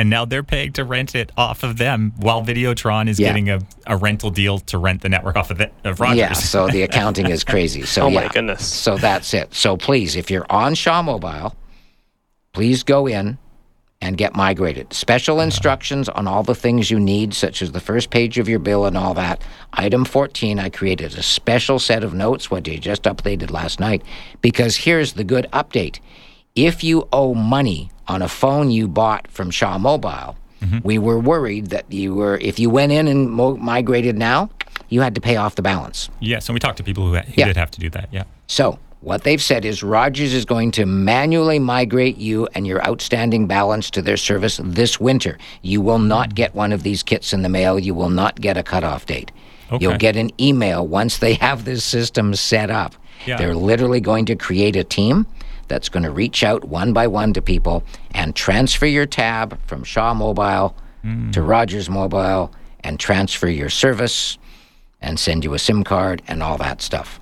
And now they're paying to rent it off of them while Videotron is Yeah. getting a, a rental deal to rent the network off of, the, of Rogers. Yeah, so the [LAUGHS] accounting is crazy. So [LAUGHS] Oh my goodness. So that's it. So please, if you're on Shaw Mobile, please go in and get migrated. Special instructions on all the things you need, such as the first page of your bill and all that. Item 14, I created a special set of notes, what you just updated last night, because here's the good update. If you owe money on a phone you bought from Shaw Mobile, mm-hmm. we were worried that you were, if you went in and mo- migrated now, you had to pay off the balance. Yes, and we talked to people who, who Yeah. did have to do that. Yeah. So, what they've said is Rogers is going to manually migrate you and your outstanding balance to their service this winter. You will not mm-hmm. get one of these kits in the mail. You will not get a cutoff date. Okay. You'll get an email once they have this system set up. Yeah. They're literally going to create a team that's going to reach out one by one to people and transfer your tab from Shaw Mobile hmm. to Rogers Mobile and transfer your service and send you a SIM card and all that stuff.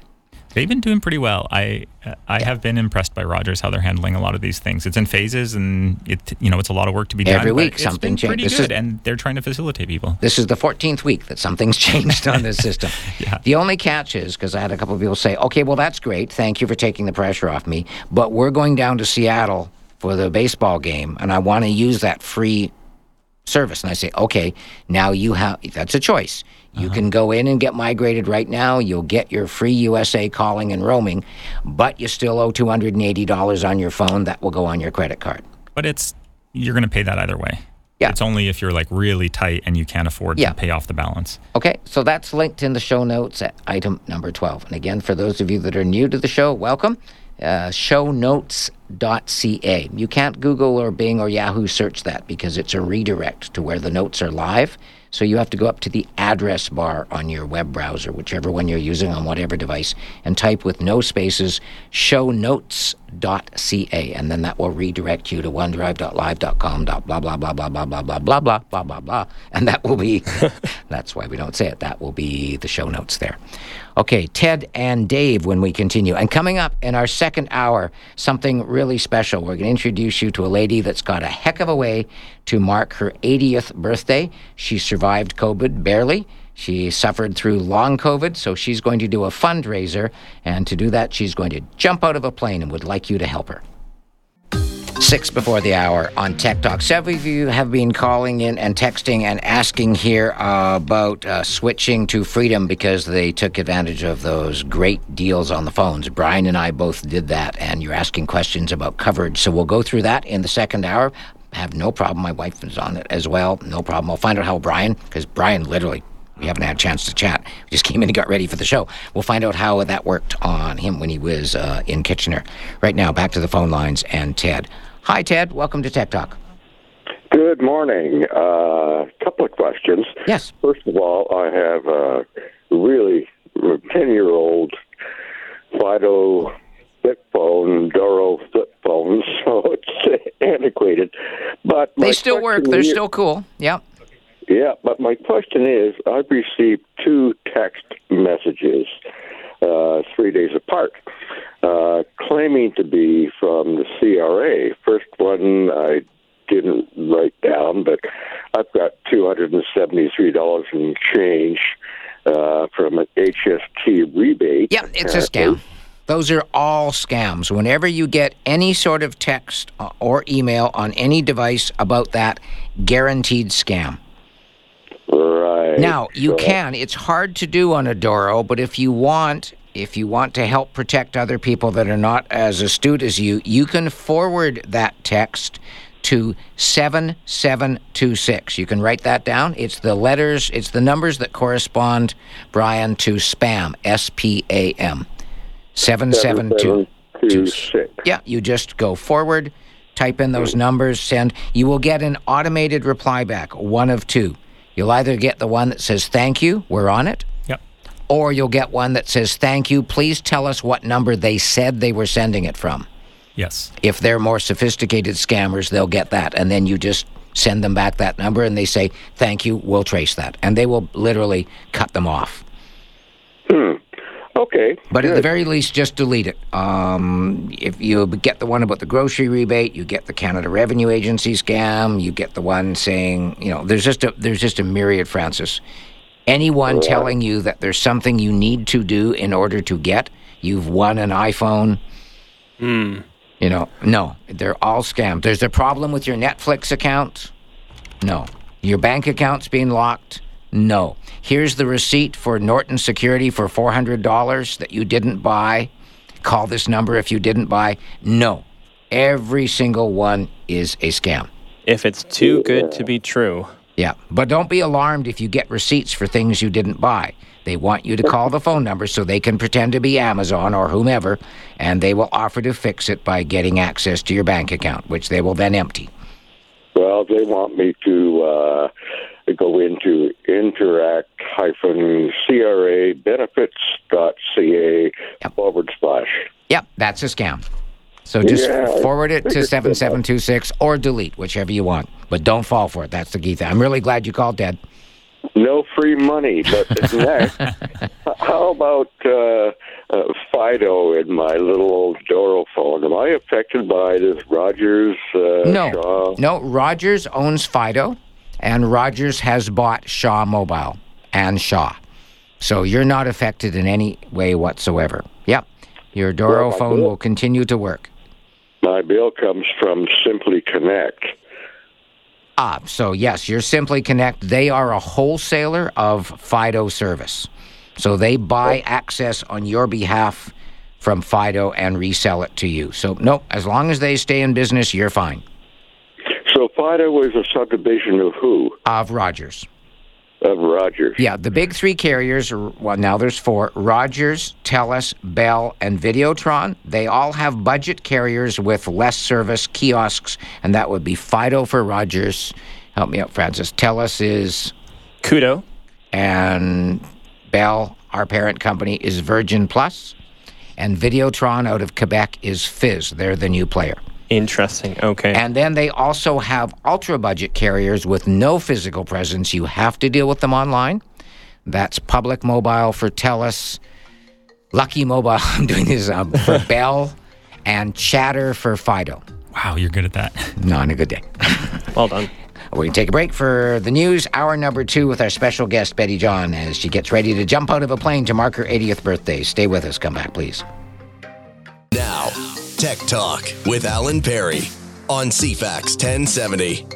They've been doing pretty well. I I have been impressed by Rogers how they're handling a lot of these things. It's in phases, and it you know it's a lot of work to be done. Every week something been change- pretty this good, is- and they're trying to facilitate people. This is the 14th week that something's [LAUGHS] changed on this system. [LAUGHS] Yeah. The only catch is because I had a couple of people say, okay, well, that's great. Thank you for taking the pressure off me. But we're going down to Seattle for the baseball game, and I want to use that free service. And I say, okay, now you have that's a choice. You uh-huh. can go in and get migrated right now. You'll get your free USA calling and roaming, but you still owe $280 on your phone. That will go on your credit card. But it's you're going to pay that either way. Yeah. It's only if you're like really tight and you can't afford Yeah. to pay off the balance. Okay, so that's linked in the show notes at item number 12. And again, for those of you that are new to the show, welcome. Uh, show You can't Google or Bing or Yahoo search that because it's a redirect to where the notes are live. So you have to go up to the address bar on your web browser, whichever one you're using on whatever device, and type with no spaces shownotes.ca. And then that will redirect you to onedrive.live.com, blah, blah, blah, blah, blah, blah, blah, blah, blah, blah, blah, blah, blah. And that will be, that's why we don't say it, that will be the show notes there. Okay, Ted and Dave when we continue. And coming up in our second hour, something really special. We're going to introduce you to a lady that's got a heck of a way to mark her 80th birthday. She survived COVID barely. She suffered through long COVID, so she's going to do a fundraiser. And to do that, she's going to jump out of a plane and would like you to help her. Six before the hour on Tech Talk. Several of you have been calling in and texting and asking here uh, about uh, switching to Freedom because they took advantage of those great deals on the phones. Brian and I both did that, and you're asking questions about coverage. So we'll go through that in the second hour. have no problem. My wife is on it as well. No problem. I'll find out how Brian, because Brian literally we haven't had a chance to chat. We just came in and got ready for the show. We'll find out how that worked on him when he was uh, in Kitchener. Right now, back to the phone lines and Ted. Hi, Ted. Welcome to Tech Talk. Good morning. A uh, couple of questions. Yes. First of all, I have a really 10 year old Fido flip phone, Doro flip phone, [LAUGHS] so it's antiquated. But they still work. They're here, still cool. Yep. Yeah, but my question is I've received two text messages uh, three days apart, uh, claiming to be from the CRA. First one I didn't write down, but I've got $273 in change uh, from an HST rebate. Yep, it's a scam. Those are all scams. Whenever you get any sort of text or email on any device about that, guaranteed scam. Right. Now you so. can. It's hard to do on a Doro, but if you want, if you want to help protect other people that are not as astute as you, you can forward that text to 7726. You can write that down. It's the letters, it's the numbers that correspond, Brian, to spam, S P A M. 7726. Yeah, you just go forward, type in those numbers, send. You will get an automated reply back, one of two. You'll either get the one that says, Thank you, we're on it. Yep. Or you'll get one that says, Thank you, please tell us what number they said they were sending it from. Yes. If they're more sophisticated scammers, they'll get that. And then you just send them back that number and they say, Thank you, we'll trace that. And they will literally cut them off. Hmm. Okay. But good. at the very least, just delete it. Um, if you get the one about the grocery rebate, you get the Canada Revenue Agency scam. You get the one saying, you know, there's just a there's just a myriad, Francis. Anyone telling you that there's something you need to do in order to get, you've won an iPhone. Hmm. You know, no, they're all scams. There's a problem with your Netflix account. No, your bank account's being locked. No. Here's the receipt for Norton Security for $400 that you didn't buy. Call this number if you didn't buy. No. Every single one is a scam. If it's too good to be true. Yeah. But don't be alarmed if you get receipts for things you didn't buy. They want you to call the phone number so they can pretend to be Amazon or whomever, and they will offer to fix it by getting access to your bank account, which they will then empty. Well, they want me to uh, go into interact-cra benefits.ca yep. forward slash. Yep, that's a scam. So just yeah, forward it to 7726 or delete, whichever you want. But don't fall for it. That's the key thing. I'm really glad you called, Ted. No free money, but [LAUGHS] next, how about uh, uh, Fido in my little old Doro phone? Am I affected by this Rogers? Uh, no, Shaw? no. Rogers owns Fido and Rogers has bought Shaw Mobile and Shaw. So you're not affected in any way whatsoever. Yep. Your Doro well, phone will continue to work. My bill comes from Simply Connect. Ah, so yes, you're Simply Connect. They are a wholesaler of Fido service. So they buy access on your behalf from Fido and resell it to you. So, no, as long as they stay in business, you're fine. So Fido was a subdivision of who? Of Rogers. Of Rogers. Yeah, the big three carriers, are, well, now there's four Rogers, TELUS, Bell, and Videotron. They all have budget carriers with less service kiosks, and that would be Fido for Rogers. Help me out, Francis. TELUS is, Koodo. and Bell, our parent company, is Virgin Plus, and Videotron out of Quebec is Fizz. They're the new player. Interesting. Okay. And then they also have ultra budget carriers with no physical presence. You have to deal with them online. That's Public Mobile for TELUS, Lucky Mobile, [LAUGHS] I'm doing this um, for [LAUGHS] Bell, and Chatr for Fido. Wow, you're good at that. [LAUGHS] Not a good day. well done. We're going to take a break for the news, hour number two, with our special guest, Betty John, as she gets ready to jump out of a plane to mark her 80th birthday. Stay with us. Come back, please. Tech Talk with Alan Perry on CFAX 1070.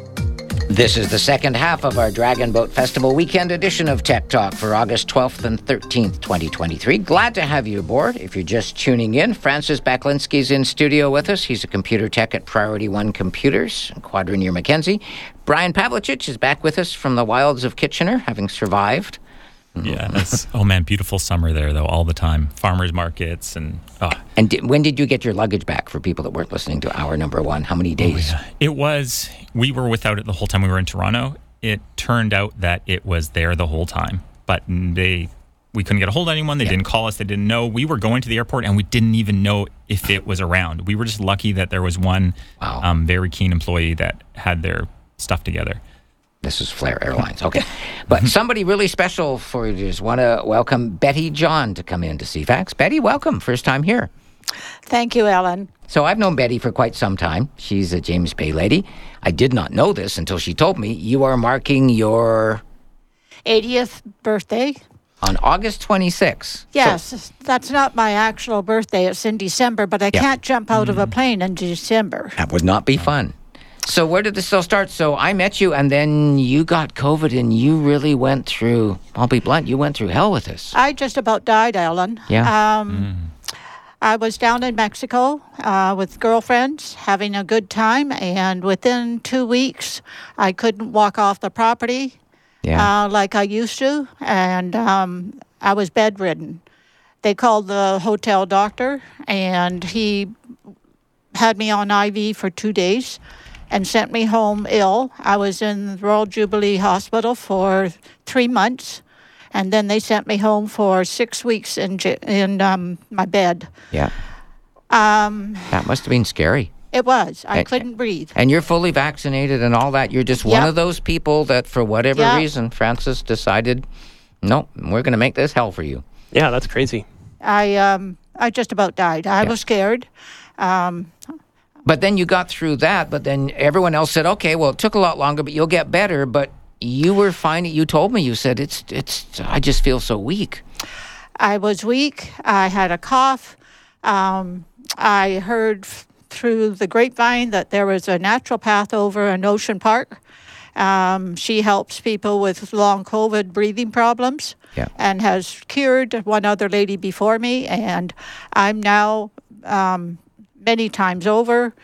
This is the second half of our Dragon Boat Festival weekend edition of Tech Talk for August 12th and 13th, 2023. Glad to have you aboard. If you're just tuning in, Francis Baklinski's in studio with us. He's a computer tech at Priority One Computers, Quadra near Mackenzie. Brian Pavlicich is back with us from the wilds of Kitchener, having survived. Yeah. That's, oh man, beautiful summer there though, all the time. Farmers markets and oh, And di- when did you get your luggage back for people that weren't listening to hour number one? How many days? It was, we were without it the whole time we were in Toronto. It turned out that it was there the whole time, but they, we couldn't get a hold of anyone. They didn't call us. They didn't know. We were going to the airport and we didn't even know if it was around. We were just lucky that there was one Wow. um, very keen employee that had their stuff together. This is Flair Airlines. Okay. But [LAUGHS] somebody really special for you. Just want to welcome Betty John to come in to CFAX. Betty, welcome. First time here. Thank you, Ellen. So I've known Betty for quite some time. She's a James Bay lady. I did not know this until she told me you are marking your 80th birthday. on August 26th. Yes, that's not my actual birthday. It's in December, but I Yeah. can't jump out of a mm-hmm. plane in December. That would not be fun. So where did this all start? So I met you, and then you got COVID, and you really went through. I'll be blunt. You went through hell with this. I just about died, Ellen. Yeah. Um, I was down in Mexico uh, with girlfriends having a good time, and within two weeks, I couldn't walk off the property Yeah. uh, like I used to, and um, I was bedridden. They called the hotel doctor, and he had me on IV for two days and sent me home ill. I was in the Royal Jubilee Hospital for three months, and then they sent me home for six weeks in in um, my bed. yeah. Um, That must have been scary. it was. I And- couldn't breathe. And you're fully vaccinated and all that. You're just one of those people that, for whatever Yeah. reason, Francis decided, no, we're going to make this hell for you. Yeah, that's crazy. I um, I just about died. I was scared. Um, But then you got through that. But then everyone else said, okay, well, it took a lot longer, but you'll get better. But you were finding. You told me. You said it's it's. I just feel so weak. I was weak. I had a cough. Um, I heard f- through the grapevine that there was a naturopath over in Ocean Park. Um, she helps people with long COVID breathing problems Yeah. and has cured one other lady before me. And I'm now um, many times over,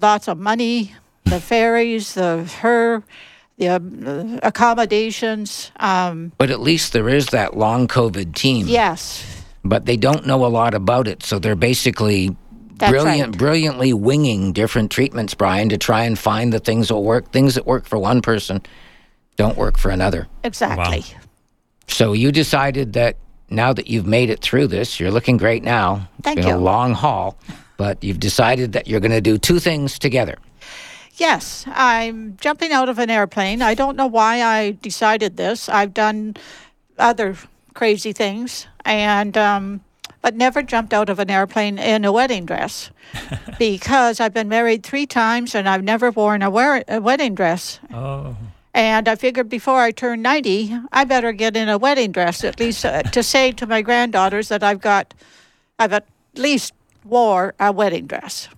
lots of money, the [LAUGHS] ferries, the her, the um, accommodations. Um, But at least there is that long COVID team. yes, But they don't know a lot about it, so they're basically That's brilliant, right. brilliantly winging different treatments, Brian, to try and find the things that work. Things that work for one person don't work for another. exactly. So you decided that now that you've made it through this, you're looking great now. It's Thank been a long haul, but you've decided that you're going to do two things together. Yes, I'm jumping out of an airplane. I don't know why I decided this. I've done other crazy things, and um, but never jumped out of an airplane in a wedding dress [LAUGHS] because I've been married three times and I've never worn a, wear- a wedding dress. Oh. And I figured before I turn 90, I better get in a wedding dress at least uh, to say to my granddaughters that I've got, I've at least wore a wedding dress.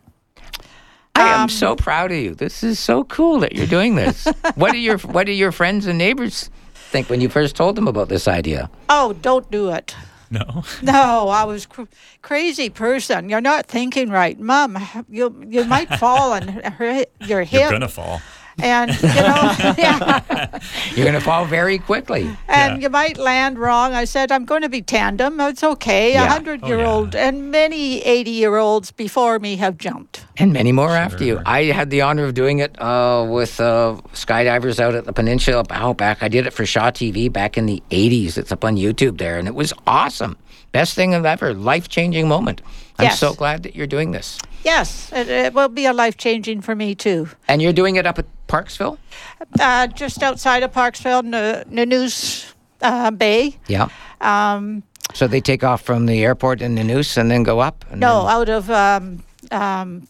I am Um, so proud of you. This is so cool that you're doing this. [LAUGHS] what do your What do your friends and neighbors think when you first told them about this idea? Oh, don't do it. No. [LAUGHS] No, I was cr- crazy person. You're not thinking right, Mom. You you might [LAUGHS] fall and hurt your hip. You're going to fall. And, you know, [LAUGHS] yeah. You're going to fall very quickly. And Yeah. you might land wrong. I said, I'm going to be tandem. It's okay. A Yeah. 100 Oh, year yeah. old and many 80 year olds before me have jumped. And many more after you. I had the honor of doing it uh, with uh, skydivers out at the peninsula up Outback. I did it for Shaw TV back in the 80s. It's up on YouTube there, and it was awesome. Best thing of ever. Life changing moment. I'm Yes. so glad that you're doing this. Yes, it, it will be a life changing for me too. And you're doing it up at Parksville? Uh, just outside of Parksville, N- Nanoose uh, Bay. Yeah. Um, So they take off from the airport in Nanoose and then go up? And no, then- out of um, um.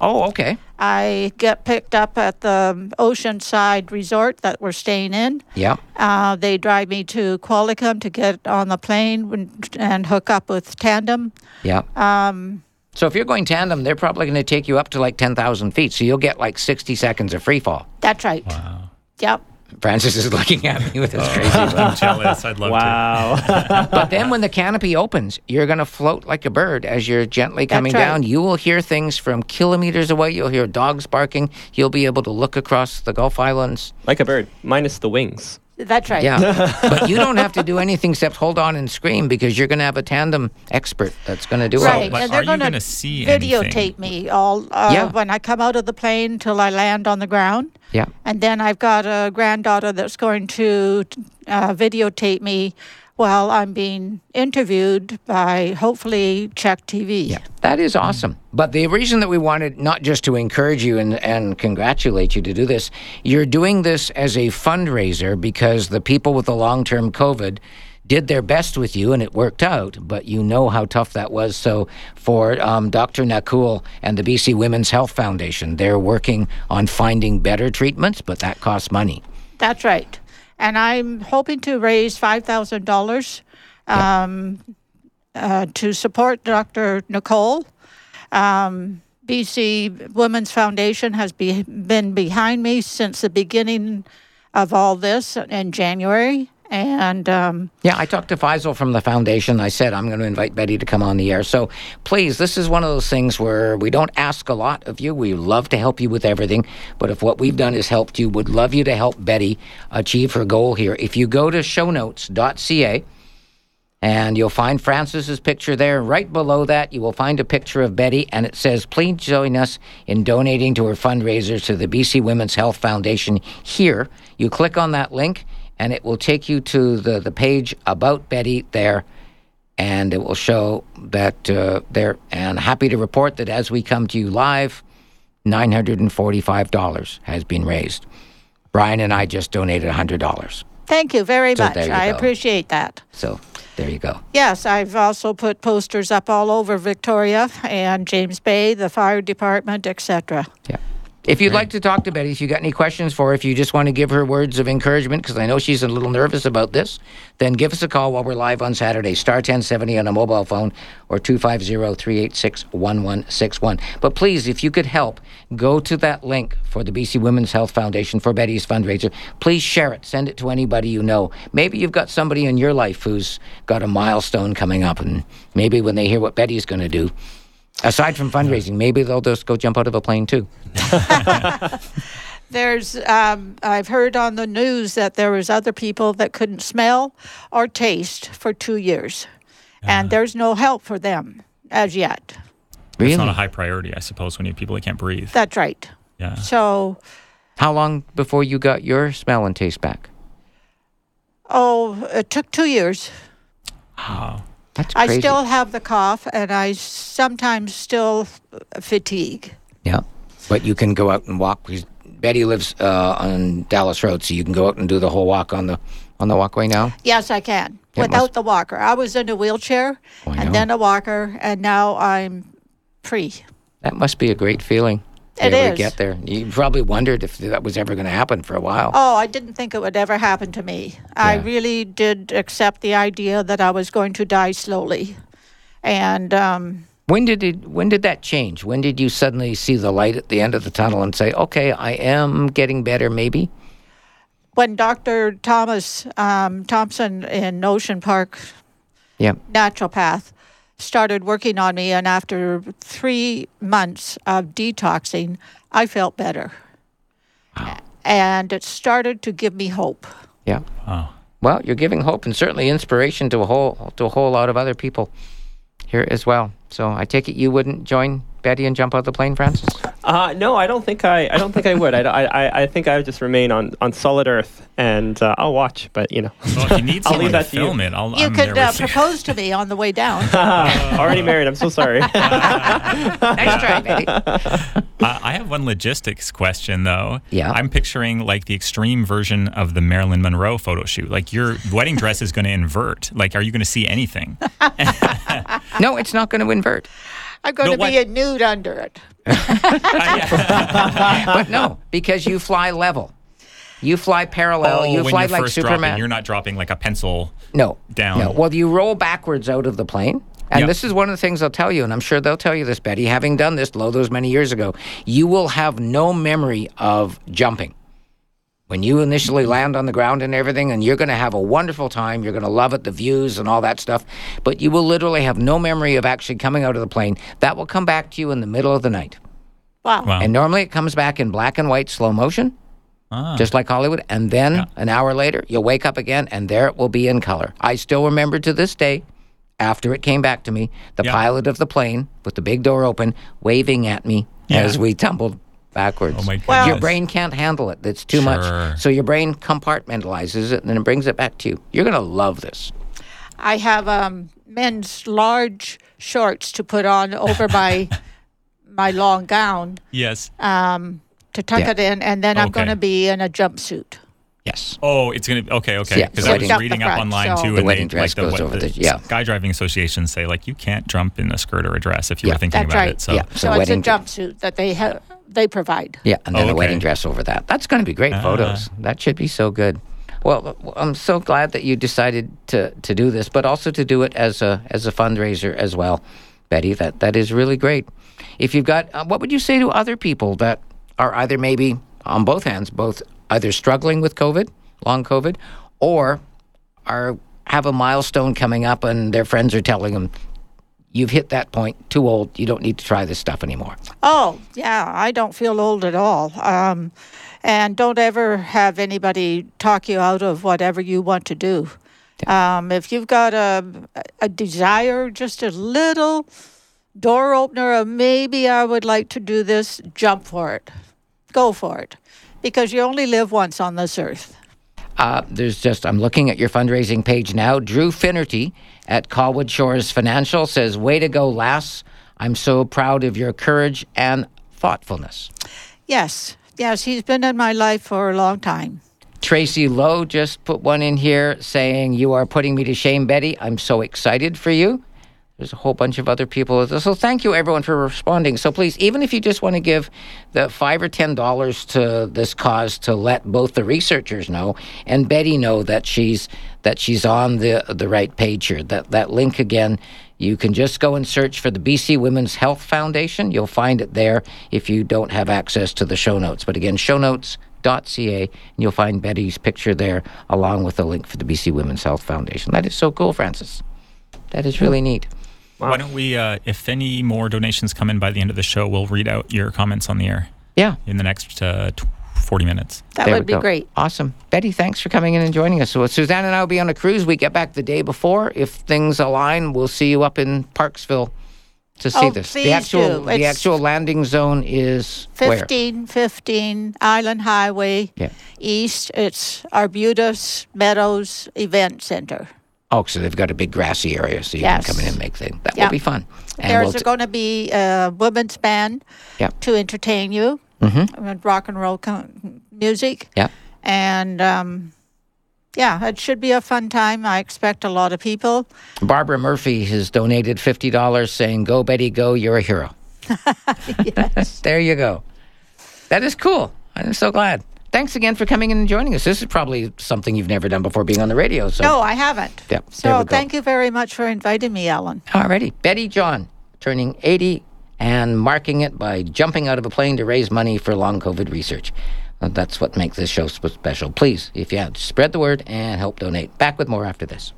Oh, okay. I get picked up at the Oceanside Resort that we're staying in. Yeah. Uh, they drive me to Qualicum to get on the plane and, and hook up with Tandem. Yeah. Um, So if you're going tandem, they're probably going to take you up to like 10,000 feet. So you'll get like 60 seconds of free fall. that's right. Wow. Yep. Francis is [LAUGHS] looking at me with his oh, crazy look. I'm jealous. I'd love to. Wow. [LAUGHS] But then when the canopy opens, you're going to float like a bird as you're gently coming right. down. You will hear things from kilometers away. You'll hear dogs barking. You'll be able to look across the Gulf Islands. like a bird, minus the wings. That's right. Yeah. [LAUGHS] but you don't have to do anything except hold on and scream because you're going to have a tandem expert that's going to do Right, it. but and they're going gonna to see videotape anything? me all uh, Yeah. when I come out of the plane till I land on the ground. Yeah. And then I've got a granddaughter that's going to uh, videotape me while I'm being interviewed by hopefully CHEK TV. Yeah, that is awesome. But the reason that we wanted not just to encourage you and, and congratulate you to do this, you're doing this as a fundraiser because the people with the long term COVID did their best with you and it worked out, but you know how tough that was. So for um, Dr. Nakul and the BC Women's Health Foundation, they're working on finding better treatments, but that costs money. That's right. And I'm hoping to raise $5,000 um, uh, to support Dr. Nicole. Um, BC Women's Foundation has be, been behind me since the beginning of all this in January. And um, Yeah, I talked to Faisal from the foundation. I said I'm going to invite Betty to come on the air. So please, this is one of those things where we don't ask a lot of you. We love to help you with everything, but if what we've done is helped you, would love you to help Betty achieve her goal here. If you go to shownotes.ca and you'll find Francis's picture there. Right below that, you will find a picture of Betty, and it says, "Please join us in donating to her fundraiser to the BC Women's Health Foundation." Here, you click on that link, and it will take you to the the page about Betty there, and it will show that uh, there. And happy to report that as we come to you live, nine hundred and forty-five dollars has been raised. Brian and I just donated hundred dollars, thank you very So much. you I go. appreciate that. so there you go. Yes, I've also put posters up all over Victoria and James Bay, the fire department, etc. Yeah. If you'd like to talk to Betty, if you got any questions for her, if you just want to give her words of encouragement, because I know she's a little nervous about this, then give us a call while we're live on Saturday, star 1070 on a mobile phone or 250-386-1161. But please, if you could help, go to that link for the BC Women's Health Foundation for Betty's fundraiser. Please share it. Send it to anybody you know. Maybe you've got somebody in your life who's got a milestone coming up, and maybe when they hear what Betty's going to do, aside from fundraising, maybe they'll just go jump out of a plane too. [LAUGHS] There's, um, I've heard on the news that there was other people that couldn't smell or taste for two years, and there's no help for them as yet. Really? It's not a high priority, I suppose, when you have people that can't breathe. That's right. Yeah. So, How long before you got your smell and taste back? oh, it took two years. Wow. That's I still have the cough, and I sometimes still fatigue. yeah, but you can go out and walk. Betty lives uh, on Dallas Road, so you can go out and do the whole walk on the on the walkway now. Yes, I can It without must- the walker. I was in a wheelchair Oh, and then a walker, and now I'm free. That must be a great feeling. To It be able to is. get there. You probably wondered if that was ever going to happen for a while. Oh, I didn't think it would ever happen to me. I really did accept the idea that I was going to die slowly. And um, When did it? When did that change? When did you suddenly see the light at the end of the tunnel and say, "Okay, I am getting better"? Maybe. when Dr. Thomas um, Thompson in Ocean Park Yeah. naturopath started working on me and after three months of detoxing i felt better And it started to give me hope. Yeah. Wow. Well, you're giving hope and certainly inspiration to a whole to a whole lot of other people here as well. So I take it you wouldn't join Betty and jump out the plane, Francis? Uh, no, I don't think I. I don't think I would. I, I, I think I would just remain on, on solid earth, and uh, I'll watch. But you know, Well, if you need [LAUGHS] I'll leave that to you. film it, I'll, You I'm could uh, with you. propose to me on the way down. [LAUGHS] already married. I'm so sorry. [LAUGHS] Next try, Betty. Uh, I have one logistics question though. Yeah. I'm picturing like the extreme version of the Marilyn Monroe photo shoot. Like your wedding dress is going to invert. Like, are you going to see anything? No, it's not going to invert. I'm going No, to be a nude under it. [LAUGHS] But no, because you fly level. You fly parallel. oh, you fly you're like first Superman. dropping, you're not dropping like a pencil. No. down. No. Well, you roll backwards out of the plane. And Yep. this is one of the things I'll tell you, and I'm sure they'll tell you this, Betty, having done this low those many years ago, you will have no memory of jumping. When you initially land on the ground and everything, and you're going to have a wonderful time, you're going to love it, the views and all that stuff, but you will literally have no memory of actually coming out of the plane. That will come back to you in the middle of the night. Wow. Wow. And normally it comes back in black and white slow motion, Ah. just like Hollywood. And then Yeah. an hour later, you'll wake up again and there it will be in color. I still remember to this day, after it came back to me, the Yeah. pilot of the plane with the big door open, waving at me Yeah. as we tumbled backwards. Oh my Well- Your brain can't handle it. It's too Sure. much. So your brain compartmentalizes it and then it brings it back to you. You're going to love this. I have um, men's large shorts to put on over [LAUGHS] my my long gown Yes. um, to tuck Yeah. it in, and then I'm going to be in a jumpsuit. Yes. Oh, it's gonna be okay, okay. Because the I was wedding- Up the reading up online so- too, The and wedding they, dress like the, goes what- over the, the- yeah. Sky driving associations say like you can't jump in a skirt or a dress if you Yeah. were thinking about right. it. So Yeah. So, So it's a wedding dress. jumpsuit that they have they provide. Yeah, and then Oh, a wedding dress over that. That's going to be great Ah. photos. That should be so good. Well, I'm so glad that you decided to, to do this, but also to do it as a as a fundraiser as well, Betty. That that is really great. If you've got, uh, what would you say to other people that are either maybe on both hands, both either struggling with COVID, long COVID, or are have a milestone coming up and their friends are telling them, "You've hit that point, too old. You don't need to try this stuff anymore." Oh, yeah, I don't feel old at all. Um, and don't ever have anybody talk you out of whatever you want to do. Um, if you've got a, a desire, just a little door opener of maybe I would like to do this, jump for it. Go for it. Because you only live once on this earth. Uh, there's just, I'm looking at your fundraising page now. Drew Finnerty at Colwood Shores Financial says, Way to go, lass. I'm so proud of your courage and thoughtfulness. Yes, yes, he's been in my life for a long time. Tracy Lowe just put one in here saying, You are putting me to shame, Betty. I'm so excited for you. There's a whole bunch of other people. So thank you, everyone, for responding. So please, even if you just want to give the five or ten dollars to this cause to let both the researchers know and Betty know that she's that she's on the the right page here. That that link again. You can just go and search for the BC Women's Health Foundation. You'll find it there if you don't have access to the show notes. But again, show notes.ca, and you'll find Betty's picture there along with a link for the BC Women's Health Foundation. That is so cool, Francis. That is really neat. Why don't we? Uh, if any more donations come in by the end of the show, we'll read out your comments on the air Yeah. in the next uh, forty minutes. That There would be go. great. Awesome. Betty, thanks for coming in and joining us. So Suzanne and I will be on a cruise. We get back the day before. If things align, we'll see you up in Parksville to see Oh, this. please the actual do. the actual landing zone is where? 1515 Island Highway Yeah. East. It's Arbutus Meadows Event Center. Oh, so they've got a big grassy area, so you Yes. can come in and make things. That Yeah. will be fun. And There's we'll t- going to be a women's band Yeah. to entertain you, Mhm. with rock and roll co- music. Yeah. And um, yeah, it should be a fun time. I expect a lot of people. Barbara Murphy has donated fifty dollars, saying, "Go Betty, go! You're a hero." [LAUGHS] Yes. [LAUGHS] there you go. That is cool. I'm so glad. Thanks again for coming in and joining us. This is probably something you've never done before, being on the radio. So, No, I haven't. Yep, So thank you very much for inviting me, Ellen. Alrighty. Betty John turning 80 and marking it by jumping out of a plane to raise money for long COVID research. Uh, That's what makes this show sp- special. Please, if you have, spread the word and help donate. Back with more after this.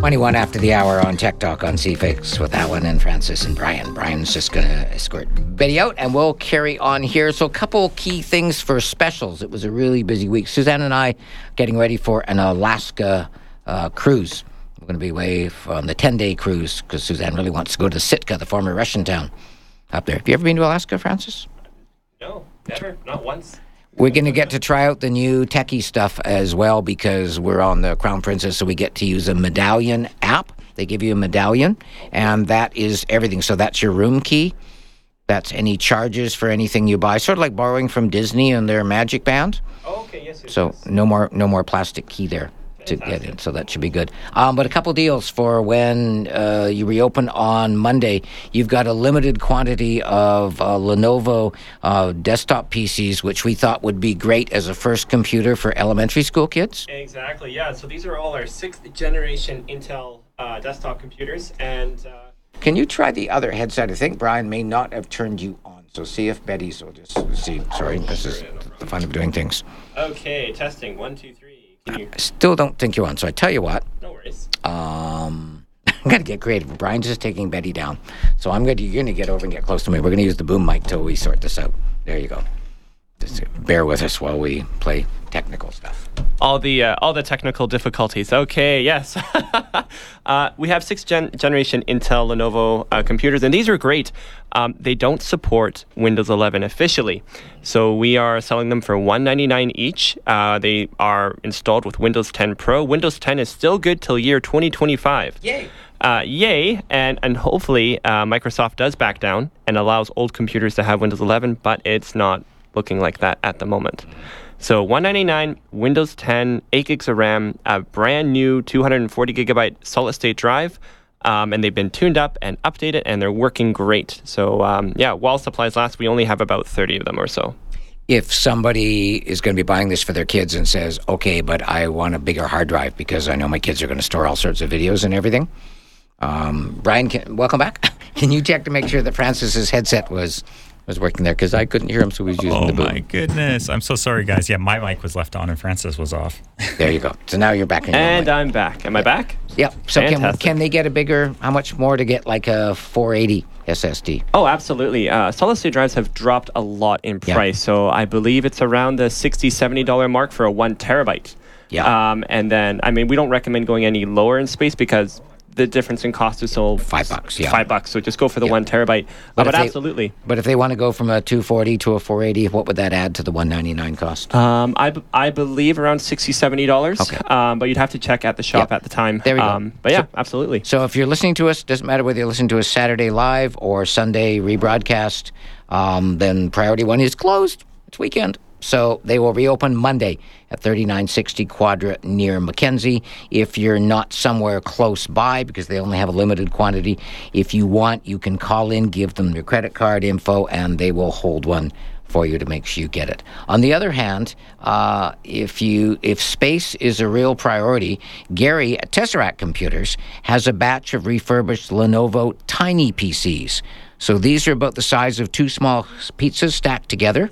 21 after the hour on Tech Talk on CFAX with Alan and Francis and Brian. Brian's just going to escort Betty out and we'll carry on here. So, a couple key things for specials. It was a really busy week. Suzanne and I getting ready for an Alaska uh, cruise. We're going to be away on the 10 day cruise because Suzanne really wants to go to Sitka, the former Russian town up there. Have you ever been to Alaska, Francis? No, never, not once. We're going to get to try out the new techie stuff as well because we're on the Crown Princess, so we get to use a medallion app. They give you a medallion, and that is everything. So that's your room key. That's any charges for anything you buy, sort of like borrowing from Disney and their Magic Band. Oh, okay, yes. So yes. no more, no more plastic key there to get in. So that should be good. Um, but a couple deals for when uh, you reopen on Monday. You've got a limited quantity of uh, Lenovo uh, desktop PCs, which we thought would be great as a first computer for elementary school kids. Exactly, yeah. So these are all our sixth generation Intel uh, desktop computers, and uh, Can you try the other headset? I think Brian may not have turned you on. So see if Betty's will just see. Sorry, this is the fun of doing things. okay, testing one, two, three. I still don't think you're on. So I tell you what. No worries. Um, [LAUGHS] I'm gonna get creative. Brian's just taking Betty down, so I'm gonna you're gonna get over and get close to me. We're gonna use the boom mic till we sort this out. There you go. Just bear with us while we play technical stuff. all the uh, all the technical difficulties. Okay, yes, [LAUGHS] uh, we have sixth gen- generation Intel Lenovo uh, computers, and these are great. Um, they don't support Windows 11 officially, so we are selling them for 199 each. Uh, they are installed with Windows 10 Pro. Windows 10 is still good till year 2025. Yay! Uh, yay, and and hopefully uh, Microsoft does back down and allows old computers to have Windows 11, but it's not looking like that at the moment. So 199 Windows 10, 8 gigs of RAM, a brand new 240 gigabyte solid state drive, um, and they've been tuned up and updated, and they're working great. So um, yeah, while supplies last, we only have about 30 of them or so. If somebody is going to be buying this for their kids and says, "Okay, but I want a bigger hard drive because I know my kids are going to store all sorts of videos and everything," um, Brian, can, welcome back. [LAUGHS] can you check to make sure that Francis's headset was was working there because I couldn't hear him, so he was using Oh the boom. my goodness! I'm so sorry, guys. Yeah, my mic was left on and Francis was off. There you go. So now you're back in your And mic. I'm back. Am I back? Yep. So can, Fantastic. can they get a bigger? How much more to get like a 480 SSD? Oh, absolutely. Uh, solid state drives have dropped a lot in Yeah. price. So I believe it's around the 60 $70 mark for a one terabyte. Yeah. Um, and then, I mean, we don't recommend going any lower in space because the difference in cost is so Five bucks, yeah. Five bucks. So just go for the Yeah. one terabyte. But, if but they- absolutely. But if they want to go from a 240 to a 480, what would that add to the 199 cost? Um, I, b- I believe around 60 $70. Okay. Um, but you'd have to check at the shop Yeah. at the time. There we go. Um, but yeah, So- absolutely. So if you're listening to us, doesn't matter whether you listen to us Saturday live or Sunday rebroadcast, um, then priority one is closed. It's weekend. So they will reopen Monday at 3960 Quadra near Mackenzie. If you're not somewhere close by, because they only have a limited quantity, if you want, you can call in, give them your credit card info, and they will hold one for you to make sure you get it. On the other hand, uh, if you if space is a real priority, Gary at Tesseract Computers has a batch of refurbished Lenovo Tiny PCs. So these are about the size of two small pizzas stacked together,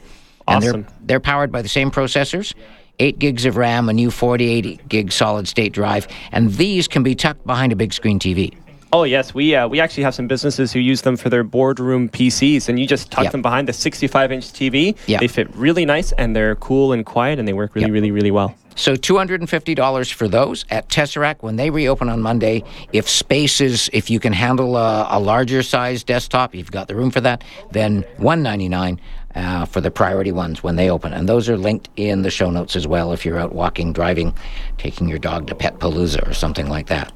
and Awesome. they're they're powered by the same processors. 8 gigs of RAM, a new 48 gig solid state drive, and these can be tucked behind a big screen TV. Oh yes, we uh, we actually have some businesses who use them for their boardroom PCs, and you just tuck Yep. them behind the 65-inch TV. Yep. They fit really nice, and they're cool and quiet, and they work really, Yep. really, really well. So $250 for those at Tesseract when they reopen on Monday. If space is, if you can handle a, a larger size desktop, you've got the room for that, then $199 uh, for the priority ones when they open. And those are linked in the show notes as well if you're out walking, driving, taking your dog to Pet Palooza or something like that.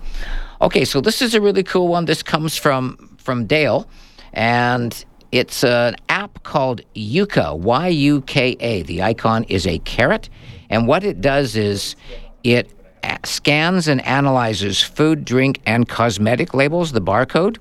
Okay, so this is a really cool one. This comes from from Dale, and it's an app called Yuka, Y U K A. The icon is a carrot, and what it does is it scans and analyzes food, drink, and cosmetic labels, the barcode,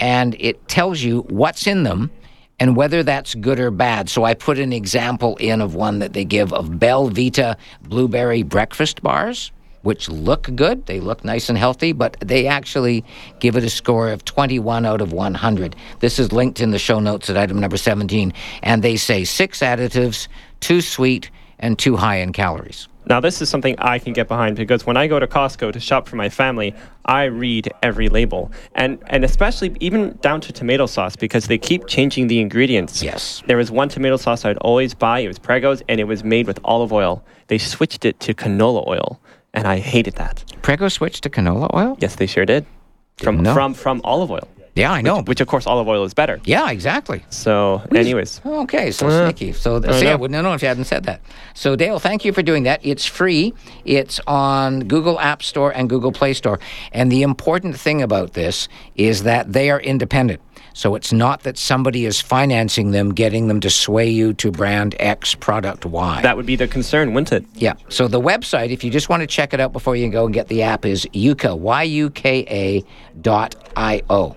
and it tells you what's in them and whether that's good or bad. So I put an example in of one that they give of Belvita blueberry breakfast bars, which look good. They look nice and healthy, but they actually give it a score of 21 out of 100. This is linked in the show notes at item number 17, and they say six additives, too sweet, and too high in calories. Now, this is something I can get behind because when I go to Costco to shop for my family, I read every label. And, and especially even down to tomato sauce because they keep changing the ingredients. Yes. There was one tomato sauce I'd always buy. It was Prego's and it was made with olive oil. They switched it to canola oil, and I hated that. Prego switched to canola oil? Yes, they sure did. From, know. from, from olive oil, Yeah, I know. which of course olive oil is better. yeah, exactly. So, anyways. Okay, so Uh, sneaky. So, I see, I wouldn't know if you hadn't said that. So, Dale, thank you for doing that. It's free. It's on Google App Store and Google Play Store. And the important thing about this is that they are independent. So it's not that somebody is financing them, getting them to sway you to brand X, product Y. That would be the concern, wouldn't it? Yeah. So the website, if you just want to check it out before you go and get the app, is Yuka, Y-U-K-A dot I-O.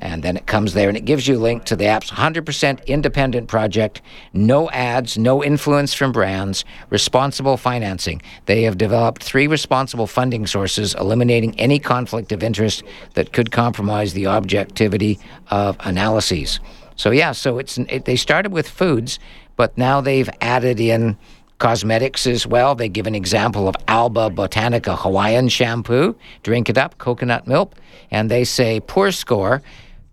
And then it comes there and it gives you a link to the app's 100% independent project, no ads, no influence from brands, responsible financing. They have developed three responsible funding sources, eliminating any conflict of interest that could compromise the objectivity of analyses. So, yeah, so it's it, they started with foods, but now they've added in cosmetics as well. They give an example of Alba Botanica Hawaiian shampoo. Drink it up, coconut milk. And they say poor score,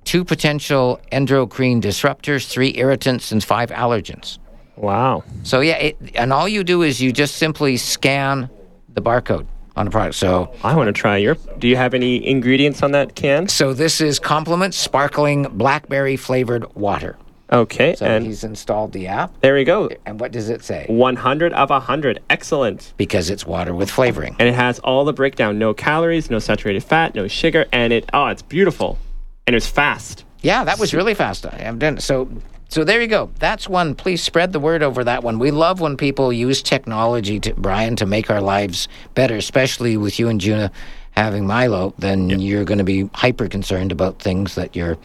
two potential endocrine disruptors, three irritants, and five allergens. Wow. So, yeah, it, and all you do is you just simply scan the barcode on a product. So, I want to try your. Do you have any ingredients on that can? so this is Compliment Sparkling Blackberry Flavored Water. Okay, So and he's installed the app. there we go. And what does it say? 100 of 100. Excellent. Because it's water with flavoring. And it has all the breakdown no calories, no saturated fat, no sugar, and it, oh, it's beautiful. And it's fast. Yeah, that was really fast. I have done so. So there you go. That's one. Please spread the word over that one. We love when people use technology, to, Brian, to make our lives better. Especially with you and Juna having Milo, then you're going to be hyper concerned about things that your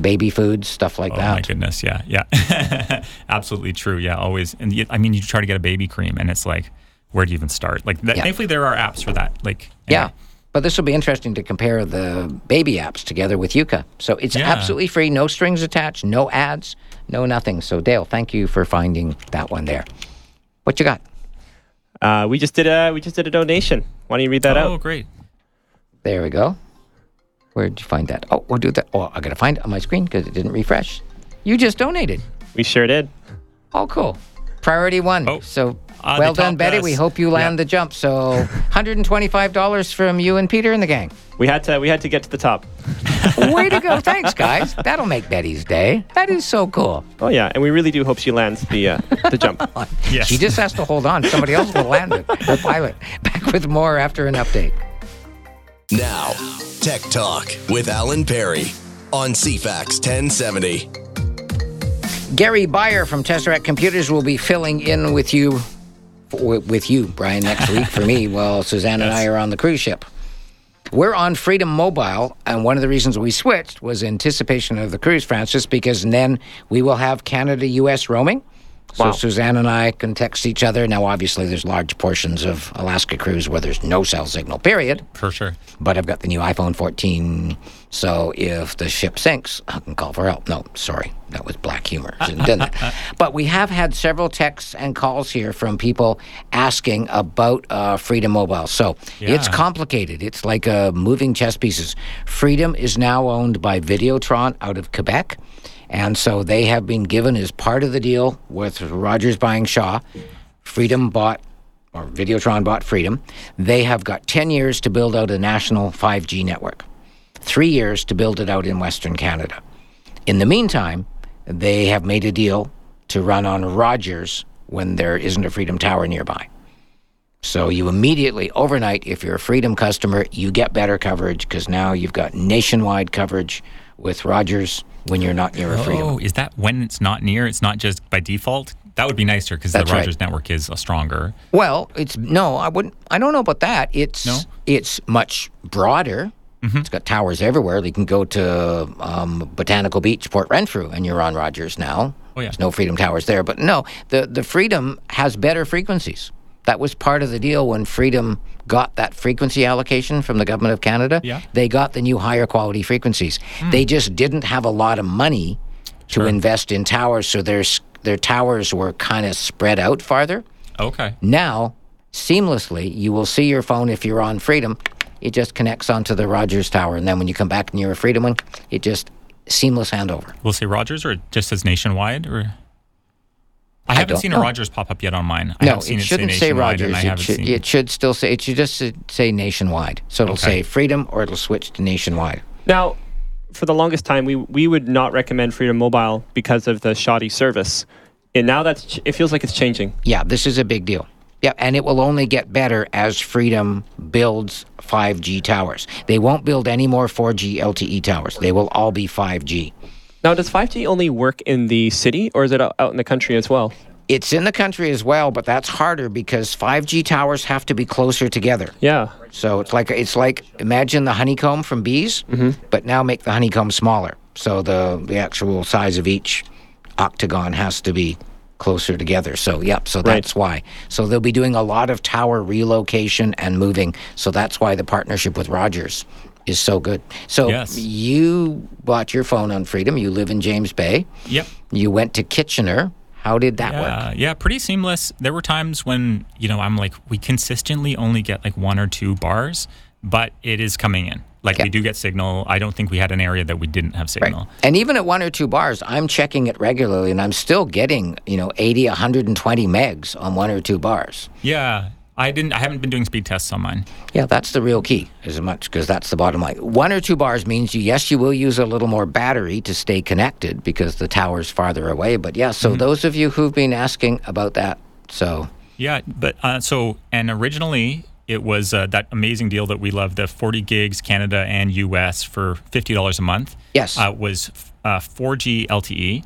baby foods, stuff like oh, that. Oh my goodness, yeah, yeah, [LAUGHS] absolutely true. Yeah, always. And y- I mean, you try to get a baby cream, and it's like, where do you even start? Like, that, Yeah. thankfully, there are apps for that. Like, Yeah. Anyway. But this will be interesting to compare the baby apps together with Yuka. So it's Yeah. absolutely free, no strings attached, no ads, no nothing. So Dale, thank you for finding that one there. What you got? Uh, we just did a we just did a donation. Why don't you read that Oh, out? Oh, great. There we go. Where'd you find that? Oh, we'll do that. Oh, I gotta find it on my screen because it didn't refresh. You just donated. We sure did. Oh, cool. Priority one. Oh. So Ah, well done, Betty. us. We hope you land Yeah. the jump. So $125 from you and Peter and the gang. We had to we had to get to the top. [LAUGHS] Way to go. [LAUGHS] Thanks, guys. That'll make Betty's day. That is so cool. Oh yeah, and we really do hope she lands the uh, the jump. [LAUGHS] Yes. She just has to hold on. Somebody else will land it. The pilot. Back with more after an update. Now, Tech Talk with Alan Perry on CFAX 1070. Gary Beyer from Tesseract Computers will be filling in with you, w- with you, Brian, next week for me [LAUGHS] while Suzanne and I are on the cruise ship. We're on Freedom Mobile, and one of the reasons we switched was anticipation of the cruise, Francis, because then we will have Canada US roaming. So Wow. Suzanne and I can text each other. Now, obviously, there's large portions of Alaska cruise where there's no cell signal, period. For sure. But I've got the new iPhone 14, so if the ship sinks, I can call for help. No, sorry, that was black humor. Shouldn't have done that. But we have had several texts and calls here from people asking about uh, Freedom Mobile. So it's complicated. It's like uh, moving chess pieces. Freedom is now owned by Videotron out of Quebec. And so they have been given as part of the deal with Rogers buying Shaw. Freedom bought or Videotron bought Freedom. They have got 10 years to build out a national 5G network, three years to build it out in Western Canada. In the meantime, they have made a deal to run on Rogers when there isn't a Freedom Tower nearby. So you immediately, overnight, if you're a Freedom customer, you get better coverage because now you've got nationwide coverage with Rogers when you're not near a Freedom. Oh, is that when it's not near? It's not just by default. That would be nicer because the That's right. Rogers network is a stronger. Well, it's no, I wouldn't. I don't know about that. It's No? it's much broader. It's got towers everywhere. You can go to um, Botanical Beach, Port Renfrew, and you're on Rogers now. Oh, yeah. There's no Freedom Towers there, but no, the the Freedom has better frequencies. That was part of the deal when Freedom got that frequency allocation from the government of Canada. Yeah. They got the new higher quality frequencies. Hmm. They just didn't have a lot of money to invest in towers, so their their towers were kind of spread out farther. Okay. Now, seamlessly. You will see your phone if you're on Freedom. It just connects onto the Rogers tower, and then when you come back and you're a Freedom one, it just seamless handover. We'll see Rogers or just as nationwide or. I haven't don't seen know. a Rogers pop up yet on mine. I no, have seen it it shouldn't say say Rogers. I It haven't should, seen. it should still say. It should just say nationwide. So it'll Okay. say Freedom, or it'll switch to nationwide. Now, for the longest time, we we would not recommend Freedom Mobile because of the shoddy service, and now that's it feels like it's changing. Yeah, this is a big deal. Yeah, and it will only get better as Freedom builds 5G towers. They won't build any more 4G LTE E towers. They will all be 5G. Now, does 5G only work in the city, or is it out in the country as well? It's in the country as well, but that's harder because 5G towers have to be closer together. Yeah. So it's like it's like imagine the honeycomb from bees, mm-hmm. but now make the honeycomb smaller. So the the actual size of each octagon has to be closer together. So yep, so that's why. So they'll be doing a lot of tower relocation and moving. So that's why the partnership with Rogers is so good. So Yes. you bought your phone on Freedom. You live in James Bay. Yep. You went to Kitchener. How did that work? Yeah, yeah, pretty seamless. There were times when you know I'm like, we consistently only get like one or two bars, but it is coming in. Like Yeah. we do get signal. I don't think we had an area that we didn't have Right. signal. And even at one or two bars, I'm checking it regularly and I'm still getting, you know, 80, 120 megs on one or two bars. Yeah, I didn't. I haven't been doing speed tests on mine. Yeah, that's the real key, as much because that's the bottom line. One or two bars means you, yes, you will use a little more battery to stay connected because the tower's farther away. But yeah, so those of you who've been asking about that, so Yeah, but uh, so and originally it was uh, that amazing deal that we love, the 40 gigs Canada and US for fifty dollars a month. Yes. uh, was uh, 4G LTE,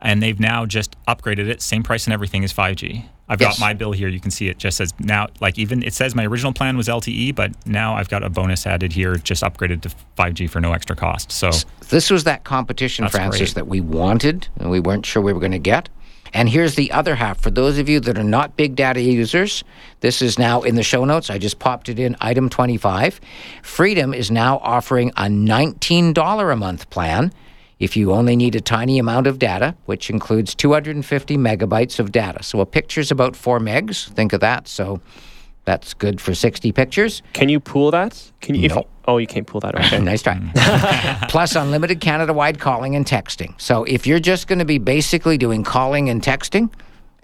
and they've now just upgraded it, same price and everything as 5G. I've Yes. got my bill here. You can see it just says now, like even it says my original plan was LTE, but now I've got a bonus added here, just upgraded to 5G for no extra cost. So this was that competition, Francis, great. that we wanted and we weren't sure we were going to get. And here's the other half. For those of you that are not big data users, this is now in the show notes. I just popped it in, item 25. Freedom is now offering a $19 a month plan if you only need a tiny amount of data, which includes 250 megabytes of data. So a picture's about 4 megs. Think of that. So that's good for 60 pictures. Can you pool that? Can you? No. If, oh, you can't pool that. Okay. [LAUGHS] nice try. [LAUGHS] Plus unlimited Canada wide calling and texting. So if you're just going to be basically doing calling and texting,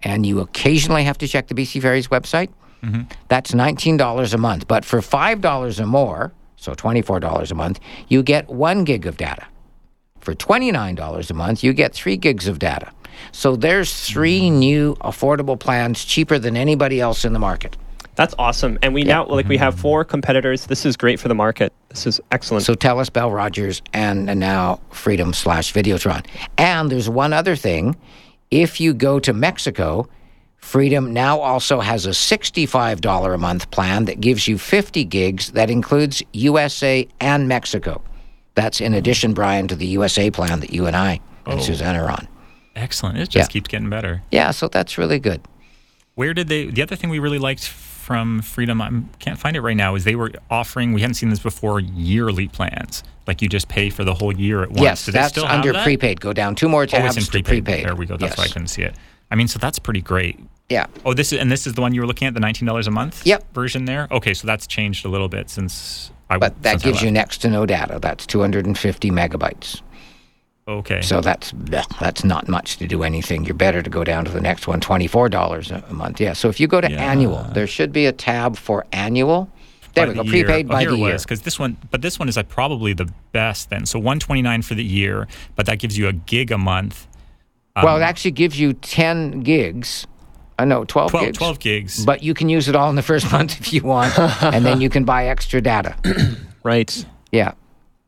and you occasionally have to check the BC Ferries website, mm-hmm. that's $19 a month. But for $5 or more, so $24 a month, you get one gig of data. For $29 a month, you get three gigs of data. So there's three mm. new affordable plans cheaper than anybody else in the market. That's awesome. And we now like we have mm-hmm. four competitors. This is great for the market. This is excellent. So Telus, Bell Rogers, and, and now Freedom slash Videotron. And there's one other thing. If you go to Mexico, Freedom now also has a $65 a month plan that gives you 50 gigs that includes USA and Mexico. That's in addition, Brian, to the USA plan that you and I and oh. Susanna are on. excellent. It just Yeah. keeps getting better. Yeah, so that's really good. Where did they? The other thing we really liked from Freedom, I can't find it right now, is they were offering. We hadn't seen this before. Yearly plans, like you just pay for the whole year at once. yes, Do that's under that? prepaid. Go down two more Oh, tabs it's in to prepaid. prepaid. There we go. That's why I couldn't see it. I mean, so that's pretty great. Yeah. Oh, this is and this is the one you were looking at, the nineteen dollars a month. Yep. Version there. Okay, so that's changed a little bit since I. But that gives you next to no data. That's 250 megabytes. Okay. So that's that's not much to do anything. You're better to go down to the next one, twenty four dollars a month. Yeah. So if you go to Yeah. annual, there should be a tab for annual. There we go. the year. Prepaid oh, by here the year. because this one, but this one is like probably the best then. So one twenty nine for the year, but that gives you a gig a month. well, it um, actually gives you ten gigs. I know twelve, 12, gigs. 12 gigs. But you can use it all in the first [LAUGHS] month if you want, and then you can buy extra data. [CLEARS THROAT] right. Yeah.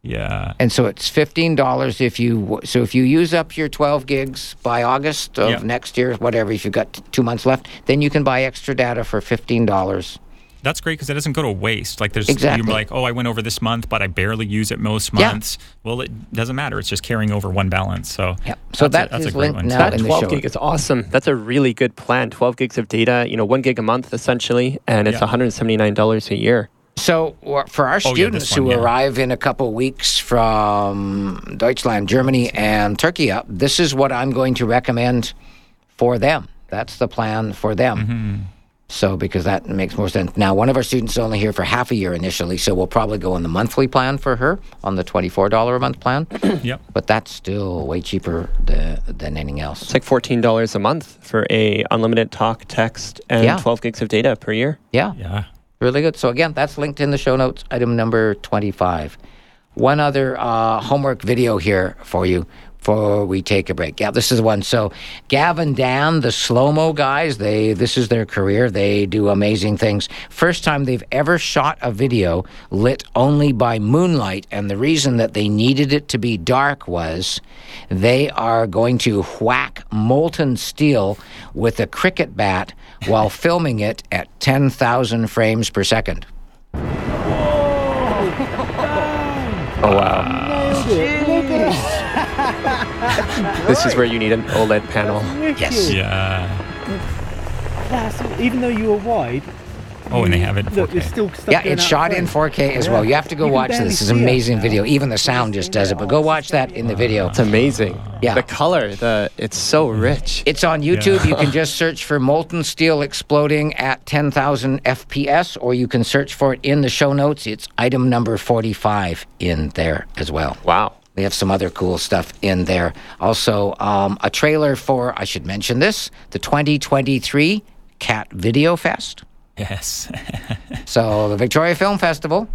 yeah. And so it's fifteen dollars if you so if you use up your twelve gigs by August of Yeah. next year, whatever. If you've got t- two months left, then you can buy extra data for fifteen dollars. That's great because it doesn't go to waste. Like there's Exactly. you're like, oh, I went over this month, but I barely use it most months. Yeah. months. Well, it doesn't matter. It's just carrying over one balance. So yeah. So that's, that a, that's a great linked one. now That in the 12 show. gig is awesome. That's a really good plan. 12 gigs of data, you know, one gig a month essentially, and it's Yeah. $179 a year. So for our Oh, yeah, students one, who yeah. arrive in a couple weeks from Deutschland, Germany, and Turkey, uh, this is what I'm going to recommend for them. That's the plan for them. Mm-hmm. So, because that makes more sense. Now, one of our students is only here for half a year initially, so we'll probably go on the monthly plan for her on the $24 a month plan. [CLEARS THROAT] Yep. But that's still way cheaper than, than anything else. It's like fourteen dollars a month for a unlimited talk, text, and Yeah. twelve gigs of data per year. Yeah. Yeah. Really good. So again, that's linked in the show notes, item number 25. One other uh, homework video here for you before we take a break. Yeah, this is the one. So Gavin Dan, the slow-mo guys, they this is their career. They do amazing things. First time they've ever shot a video lit only by moonlight, and the reason that they needed it to be dark was they are going to whack molten steel with a cricket bat while [LAUGHS] filming it at 10,000 frames per second. Oh wow! [LAUGHS] this is where you need an OLED panel. Yes. Yeah. That's, even though you were wide. Oh, and they have it in Look, 4K. it's still stuck Yeah, it's shot in 4K as well. You have to go watch this. This is see it amazing video. Even the sound just does it. But go watch that in the video. It's amazing. Yeah. The color, the it's so rich. It's on YouTube. You can [LAUGHS] just search for molten steel exploding at 10,000 FPS, or you can search for it in the show notes. It's item number 45 in there as well. Wow. They have some other cool stuff in there. Also, um, a trailer for, I should mention this, the 2023 Cat Video Fest. Yes. [LAUGHS] So the Victoria Film Festival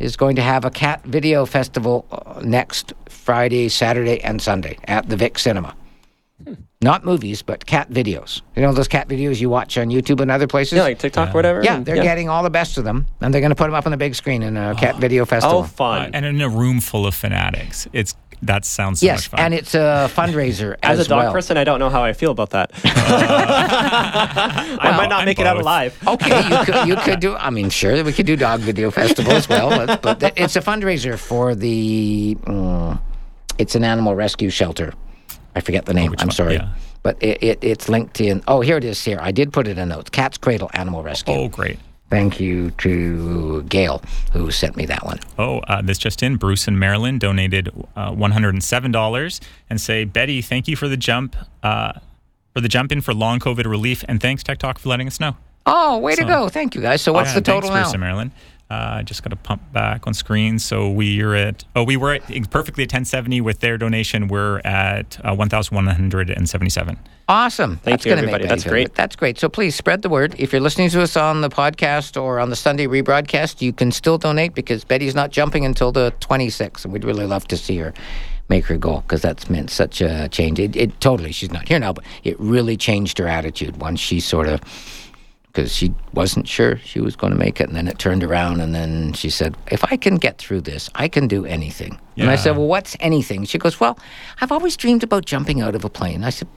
is going to have a cat video festival uh, next Friday, Saturday, and Sunday at the Vic Cinema. Not movies, but cat videos. You know those cat videos you watch on YouTube and other places? Yeah, like TikTok, or whatever. Yeah, they're getting all the best of them, and they're going to put them up on the big screen in a [GASPS] cat video festival. Oh, fun. and in a room full of fanatics. It's that sounds so yes, much fun. and it's a fundraiser As, [LAUGHS] as, a dog well. person, I don't know how I feel about that. [LAUGHS] [LAUGHS] I might not I'm make it out alive. Okay, you could, you could do. I mean, sure, we could do dog video festival as well, but, but th- it's a fundraiser for the. mm, it's an animal rescue shelter. I forget the name. which I'm one? sorry, Yeah. but it, it it's linked in. Oh, here it is. Here I did put it in notes. Cat's Cradle Animal Rescue. oh, great. Thank you to Gail who sent me that one. Oh, uh, this just in. Bruce in Maryland donated uh, $107 and say, Betty, thank you for the jump, uh, for the jump in for long COVID relief, and thanks Tech Talk for letting us know. Oh, way to go! Thank you guys. So what's Yeah, the total thanks, Bruce in now? Maryland. Uh, just got to pump back on screen. So we're at, oh, we were at perfectly at 1070 with their donation. We're at uh, 1,177. Awesome. Thank That's you, gonna make everybody. Betty That's great. That's great. So please spread the word. If you're listening to us on the podcast or on the Sunday rebroadcast, you can still donate because Betty's not jumping until the 26th, and we'd really love to see her make her goal because that's meant such a change. It, it totally. She's not here now, but it really changed her attitude once she sort of because she wasn't sure she was going to make it, and then it turned around, and then she said, "If I can get through this, I can do anything." And I said, "Well, what's anything?" She goes, "Well, I've always dreamed about jumping out of a plane." I said,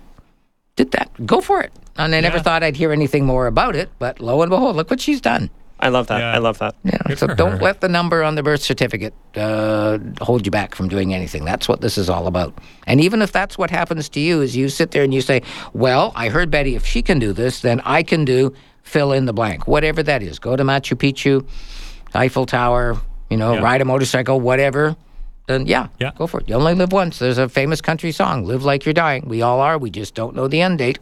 did that. Go for it. And I never thought I'd hear anything more about it, but lo and behold, look what she's done. I love that. Yeah. I love that. Yeah. Good so don't her. let the number on the birth certificate uh, hold you back from doing anything. That's what this is all about. And even if that's what happens to you, is you sit there and you say, "Well, I heard Betty. If she can do this, then I can do fill in the blank, whatever that is. Go to Machu Picchu, Eiffel Tower. You know, Yeah. ride a motorcycle, whatever." Then yeah, Yeah. go for it. You only live once. There's a famous country song, "Live like you're dying." We all are. We just don't know the end date.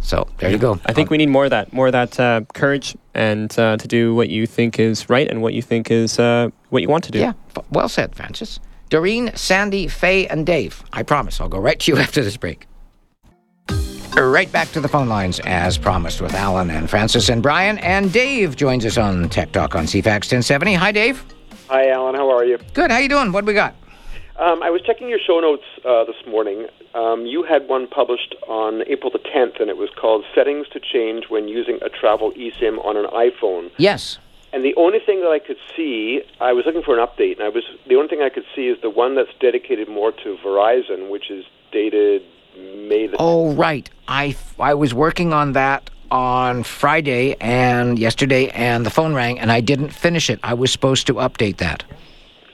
So there you go. Mm-hmm. I think we need more of that, more of that uh, courage, and uh, to do what you think is right and what you think is uh, what you want to do. Yeah, well said, Francis. Doreen, Sandy, Faye, and Dave. I promise I'll go right to you [LAUGHS] after this break. Right back to the phone lines as promised with Alan and Francis and Brian. And Dave joins us on Tech Talk on CFAX 1070. Hi, Dave. Hi, Alan. How are you? Good. How you doing? What do we got? Um, I was checking your show notes uh, this morning. Um, you had one published on April the 10th, and it was called "Settings to Change When Using a Travel eSIM on an iPhone." Yes. And the only thing that I could see, I was looking for an update, and I was the only thing I could see is the one that's dedicated more to Verizon, which is dated May the. Oh, right. I, I was working on that on Friday and yesterday, and the phone rang, and I didn't finish it. I was supposed to update that.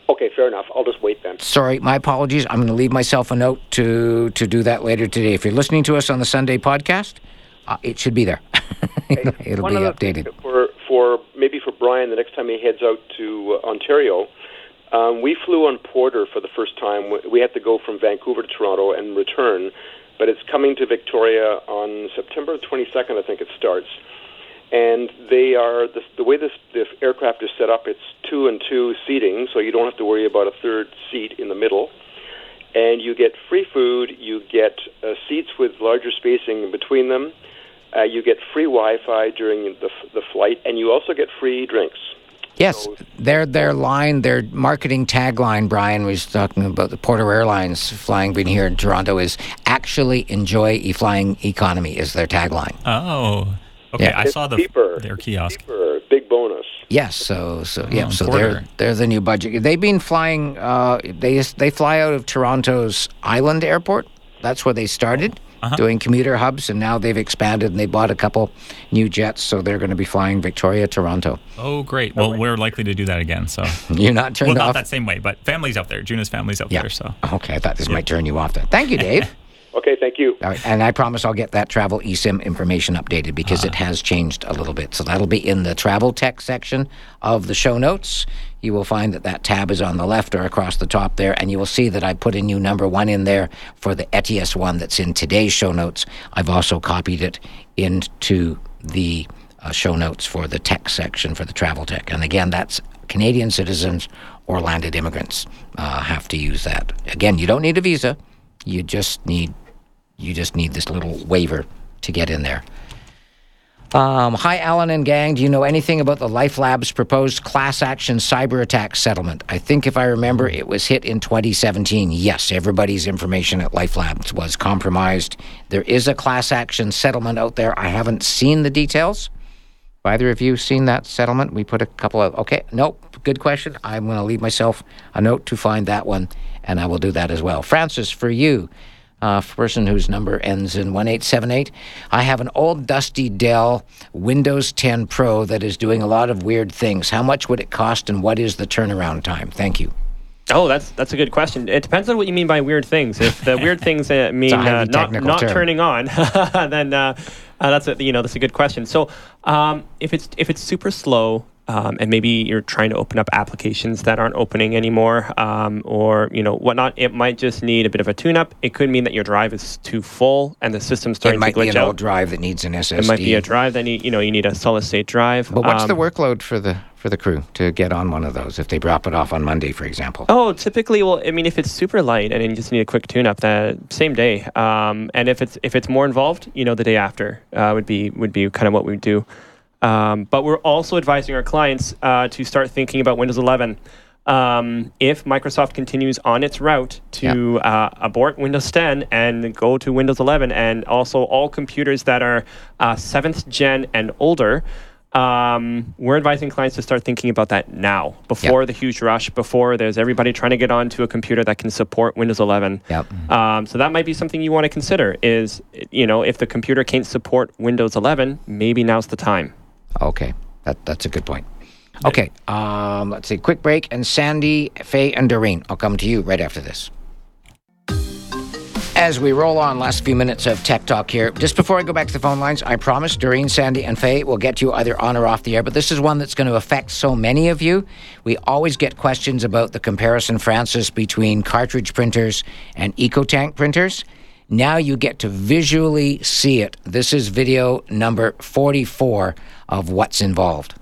Okay, fair enough. I'll just wait then. Sorry, my apologies. I'm going to leave myself a note to to do that later today. If you're listening to us on the Sunday podcast, uh, it should be there. [LAUGHS] It'll be updated. for for maybe for Brian the next time he heads out to uh, Ontario. Um, we flew on Porter for the first time. We- had to go from Vancouver to Toronto and return, but it's coming to Victoria on September 22nd. I think it starts. and they are the, the way this the aircraft is set up. It's two and two seating, so you don't have to worry about a third seat in the middle. And you get free food. You get uh, seats with larger spacing between them. Uh, you get free Wi-Fi during the the flight, and you also get free drinks. Yes, their their line, their marketing tagline. Brian was talking about the Porter Airlines flying between here in Toronto is actually enjoy e flying economy is their tagline. Oh, okay. Yeah. I saw the Cheaper. their kiosk. Cheaper, big bonus. Yes, so so yeah, Oh, so Porter. they're they're the new budget. They've been flying. Uh, they they fly out of Toronto's Island Airport. That's where they started Uh-huh. doing commuter hubs, and now they've expanded and they bought a couple new jets. So they're going to be flying Victoria, Toronto. Oh, great. Well, we're likely to do that again. So, [LAUGHS] You're not turned well, not off. that same way, but families out there. Juna's family's out Yeah. there. So, Okay, I thought this might turn you off. Then thank you, Dave. [LAUGHS] Okay, thank you. All right, and I promise I'll get that travel eSIM information updated because Ah. it has changed a little bit. So that'll be in the travel tech section of the show notes. You will find that that tab is on the left or across the top there, and you will see that I put a new number one in there for the ETIAS one that's in today's show notes. I've also copied it into the uh, show notes for the tech section for the travel tech. And again, that's Canadian citizens or landed immigrants uh, have to use that. Again, you don't need a visa. You just need you just need this little waiver to get in there. Um, hi, Alan and gang. Do you know anything about the LifeLabs proposed class action cyber attack settlement? I think if I remember, it was hit in 2017. Yes, everybody's information at LifeLabs was compromised. There is a class action settlement out there. I haven't seen the details. Have either of you seen that settlement? We put a couple of. Okay, nope. Good question. I'm going to leave myself a note to find that one, and I will do that as well. Francis, for you, uh, person whose number ends in 1878, I have an old dusty Dell Windows 10 Pro that is doing a lot of weird things. How much would it cost, and what is the turnaround time? Thank you. Oh, that's that's a good question. It depends on what you mean by weird things. If the weird [LAUGHS] things uh, mean uh, not not term. turning on, [LAUGHS] then uh, uh, that's a you know that's a good question. So um, if it's if it's super slow. Um, and maybe you're trying to open up applications that aren't opening anymore, um, or you know whatnot. It might just need a bit of a tune-up. It could mean that your drive is too full and the system's starting It might to be glitch an out. old drive that needs an SSD. It might be a drive that need you know you need a solid state drive. But what's the Um, workload for the for the crew to get on one of those if they drop it off on Monday, for example? Oh, typically, well, I mean, if it's super light and you just need a quick tune-up, that same day. Um, and if it's if it's more involved, you know, the day after uh, would be would be kind of what we do. Um, but we're also advising our clients uh, to start thinking about Windows 11. Um, if Microsoft continues on its route to uh, abort Windows 10 and go to Windows 11, and also all computers that are uh, seventh gen and older, um, we're advising clients to start thinking about that now, before the huge rush, before there's everybody trying to get onto a computer that can support Windows 11. Yep. Um, so that might be something you want to consider. Is you know if the computer can't support Windows 11, maybe now's the time. Okay, that that's a good point. Okay, um, let's see. Quick break, and Sandy, Faye, and Doreen. I'll come to you right after this. As we roll on, last few minutes of Tech Talk here. Just before I go back to the phone lines, I promise Doreen, Sandy, and Faye will get you either on or off the air. But this is one that's going to affect so many of you. We always get questions about the comparison, Francis, between cartridge printers and EcoTank printers. Now you get to visually see it. This is video number 44 of what's involved.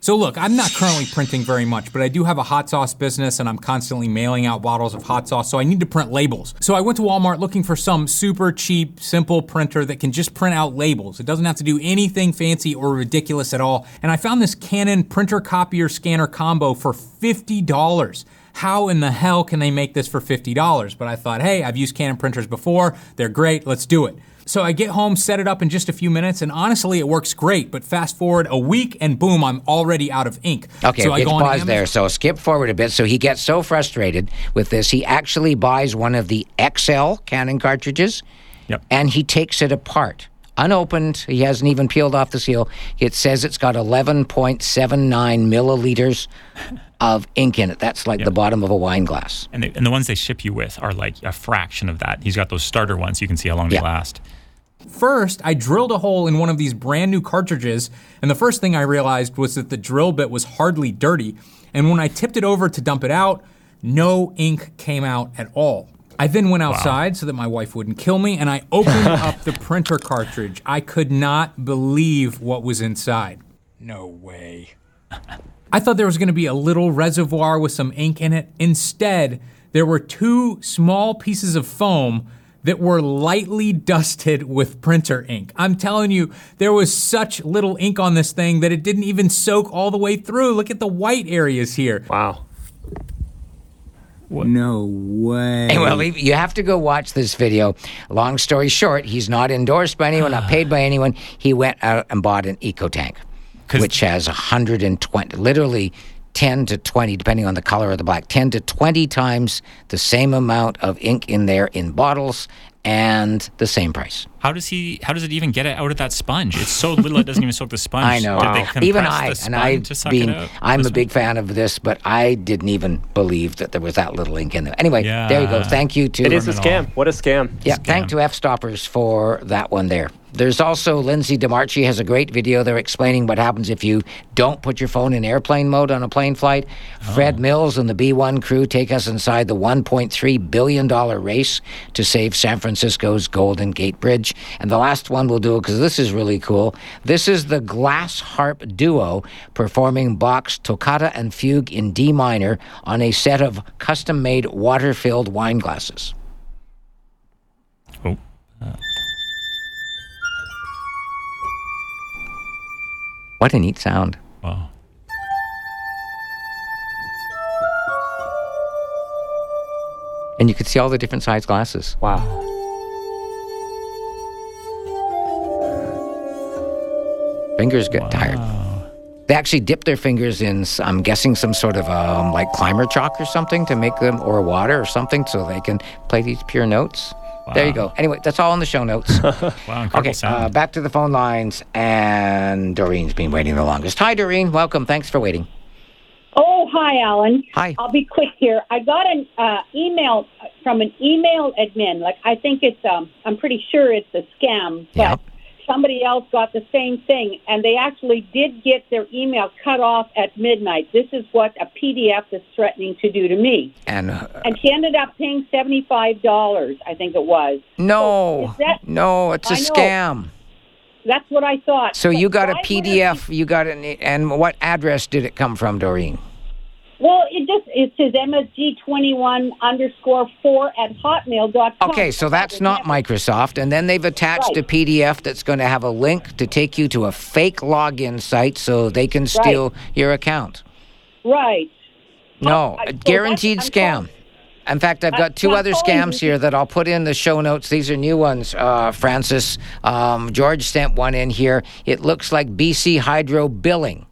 So, look, I'm not currently printing very much, but I do have a hot sauce business and I'm constantly mailing out bottles of hot sauce, so I need to print labels. So, I went to Walmart looking for some super cheap, simple printer that can just print out labels. It doesn't have to do anything fancy or ridiculous at all. And I found this Canon printer copier scanner combo for $50. How in the hell can they make this for $50? But I thought, hey, I've used Canon printers before, they're great, let's do it. So I get home, set it up in just a few minutes, and honestly, it works great. But fast forward a week, and boom, I'm already out of ink. Okay, so I let's go pause Amazon- there. So skip forward a bit. So he gets so frustrated with this, he actually buys one of the XL Canon cartridges, Yep. and he takes it apart. Unopened, he hasn't even peeled off the seal. It says it's got 11.79 milliliters of ink in it. That's like the bottom of a wine glass. And, they, and the ones they ship you with are like a fraction of that. He's got those starter ones. You can see how long Yeah. they last. First, I drilled a hole in one of these brand new cartridges, and the first thing I realized was that the drill bit was hardly dirty. And when I tipped it over to dump it out, no ink came out at all. I then went outside so that my wife wouldn't kill me, and I opened [LAUGHS] up the printer cartridge. I could not believe what was inside. No way. [LAUGHS] I thought there was going to be a little reservoir with some ink in it. Instead, there were two small pieces of foam that were lightly dusted with printer ink. I'm telling you, there was such little ink on this thing that it didn't even soak all the way through. Look at the white areas here. Wow. No way. Hey, well, you have to go watch this video. Long story short, he's not endorsed by anyone, not [SIGHS] paid by anyone. He went out and bought an EcoTank, which has 120, literally 10 to 20, depending on the color of the black, 10 to 20 times the same amount of ink in there in bottles and the same price. How does he? How does it even get it out of that sponge? It's so little it doesn't even soak the [LAUGHS] sponge. I know. Did they compress Even I, sponge and I, being. I'm a big fan of this, but I didn't even believe that there was that little ink in there. Anyway, there you go. Thank you to. It is a scam. What a scam. Yeah, thank to Fstoppers for that one there. There's also Lindsay DeMarchi has a great video there explaining what happens if you don't put your phone in airplane mode on a plane flight. Oh. Fred Mills and the B1M crew take us inside the $1.3 billion race to save San Francisco's Golden Gate Bridge. And the last one we'll do because this is really cool. This is the Glass Harp Duo performing Bach's Toccata and Fugue in D minor on a set of custom made water filled wine glasses. Oh. What a neat sound. Wow. And you could see all the different size glasses. Wow. Fingers get tired. They actually dip their fingers in, I'm guessing, some sort of um, like climber chalk or something to make them, or water or something, so they can play these pure notes. There you go. Anyway, that's all in the show notes. [LAUGHS] Wow, incredible okay, sound. uh, back to the phone lines, and Doreen's been waiting the longest. Hi, Doreen. Welcome. Thanks for waiting. Oh, hi, Alan. Hi. I'll be quick here. I got an uh, email from an email admin. Like I think it's um, I'm pretty sure it's a scam, but Yeah. Somebody else got the same thing, and they actually did get their email cut off at midnight. This is what a PDF is threatening to do to me. And uh, And she ended up paying seventy five dollars. I think it was. no, is that- no, it's a I know. scam. That's what I thought. So you got a PDF. You got an, and what address did it come from, Doreen? Well, it just it says MSG twenty one underscore four at hotmail dot com. Okay, so that's not Microsoft. And then they've attached a PDF that's going to have a link to take you to a fake login site so they can steal your account. right. No, I- a so guaranteed scam. In fact, I've got two I'm other scams you- here that I'll put in the show notes. These are new ones, uh, Francis. Um, George sent one in here. It looks like BC Hydro billing.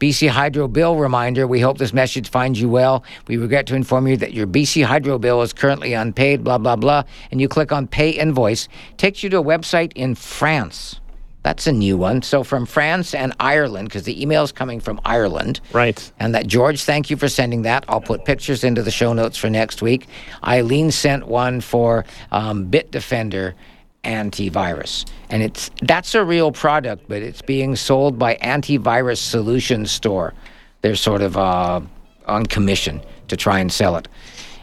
BC Hydro bill reminder. We hope this message finds you well. We regret to inform you that your BC Hydro bill is currently unpaid, blah, blah, blah. And you click on pay invoice. Takes you to a website in France. That's a new one. So from France and Ireland, because the email is coming from Ireland. Right. And that, George, thank you for sending that. I'll put pictures into the show notes for next week. Eileen sent one for um, Bitdefender antivirus. And it's that's a real product, but it's being sold by Antivirus Solutions Store. They're sort of uh, on commission to try and sell it.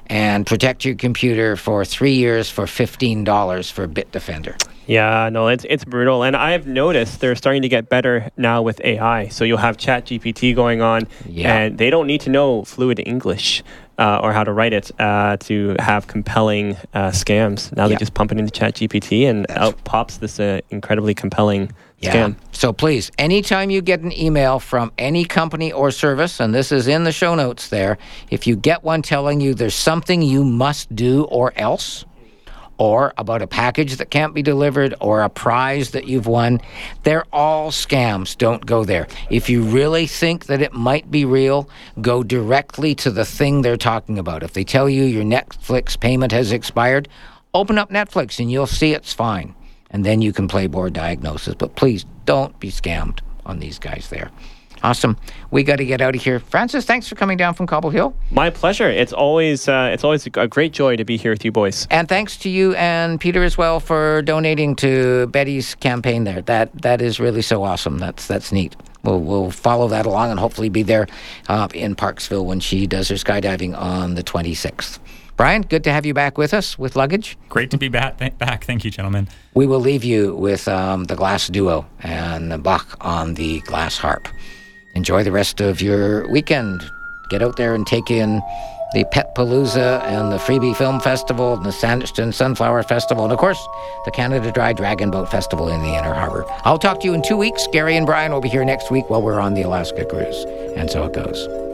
And protect your computer for three years for $15 for Bitdefender. Yeah, no, it's it's brutal, and I've noticed they're starting to get better now with AI. So you'll have ChatGPT going on, Yeah. and they don't need to know fluid English uh, or how to write it uh, to have compelling uh, scams. Now they just pump it into ChatGPT, and out pops this uh, incredibly compelling scam. So please, anytime you get an email from any company or service, and this is in the show notes there, if you get one telling you there's something you must do or else, or about a package that can't be delivered, or a prize that you've won, they're all scams. Don't go there. If you really think that it might be real, go directly to the thing they're talking about. If they tell you your Netflix payment has expired, open up Netflix and you'll see it's fine and then you can play board diagnosis. But please don't be scammed on these guys there. Awesome. We got to get out of here. Francis, thanks for coming down from Cobble Hill. My pleasure. It's always uh, it's always a great joy to be here with you boys. And thanks to you and Peter as well for donating to Betty's campaign there. That that is really so awesome. That's that's neat. We'll, we'll follow that along and hopefully be there uh, in Parksville when she does her skydiving on the 26th. Brian, good to have you back with us with luggage. Great to be back. Th- back. Thank you, gentlemen. We will leave you with um, the glass duo and Bach on the glass harp. Enjoy the rest of your weekend. Get out there and take in the Pet Palooza and the Free-B Film Festival and the Saanich Sunflower Festival, and of course, the Canada Dry Dragon Boat Festival in the Inner Harbor. I'll talk to you in two weeks. Gary and Brian will be here next week while we're on the Alaska cruise. And so it goes.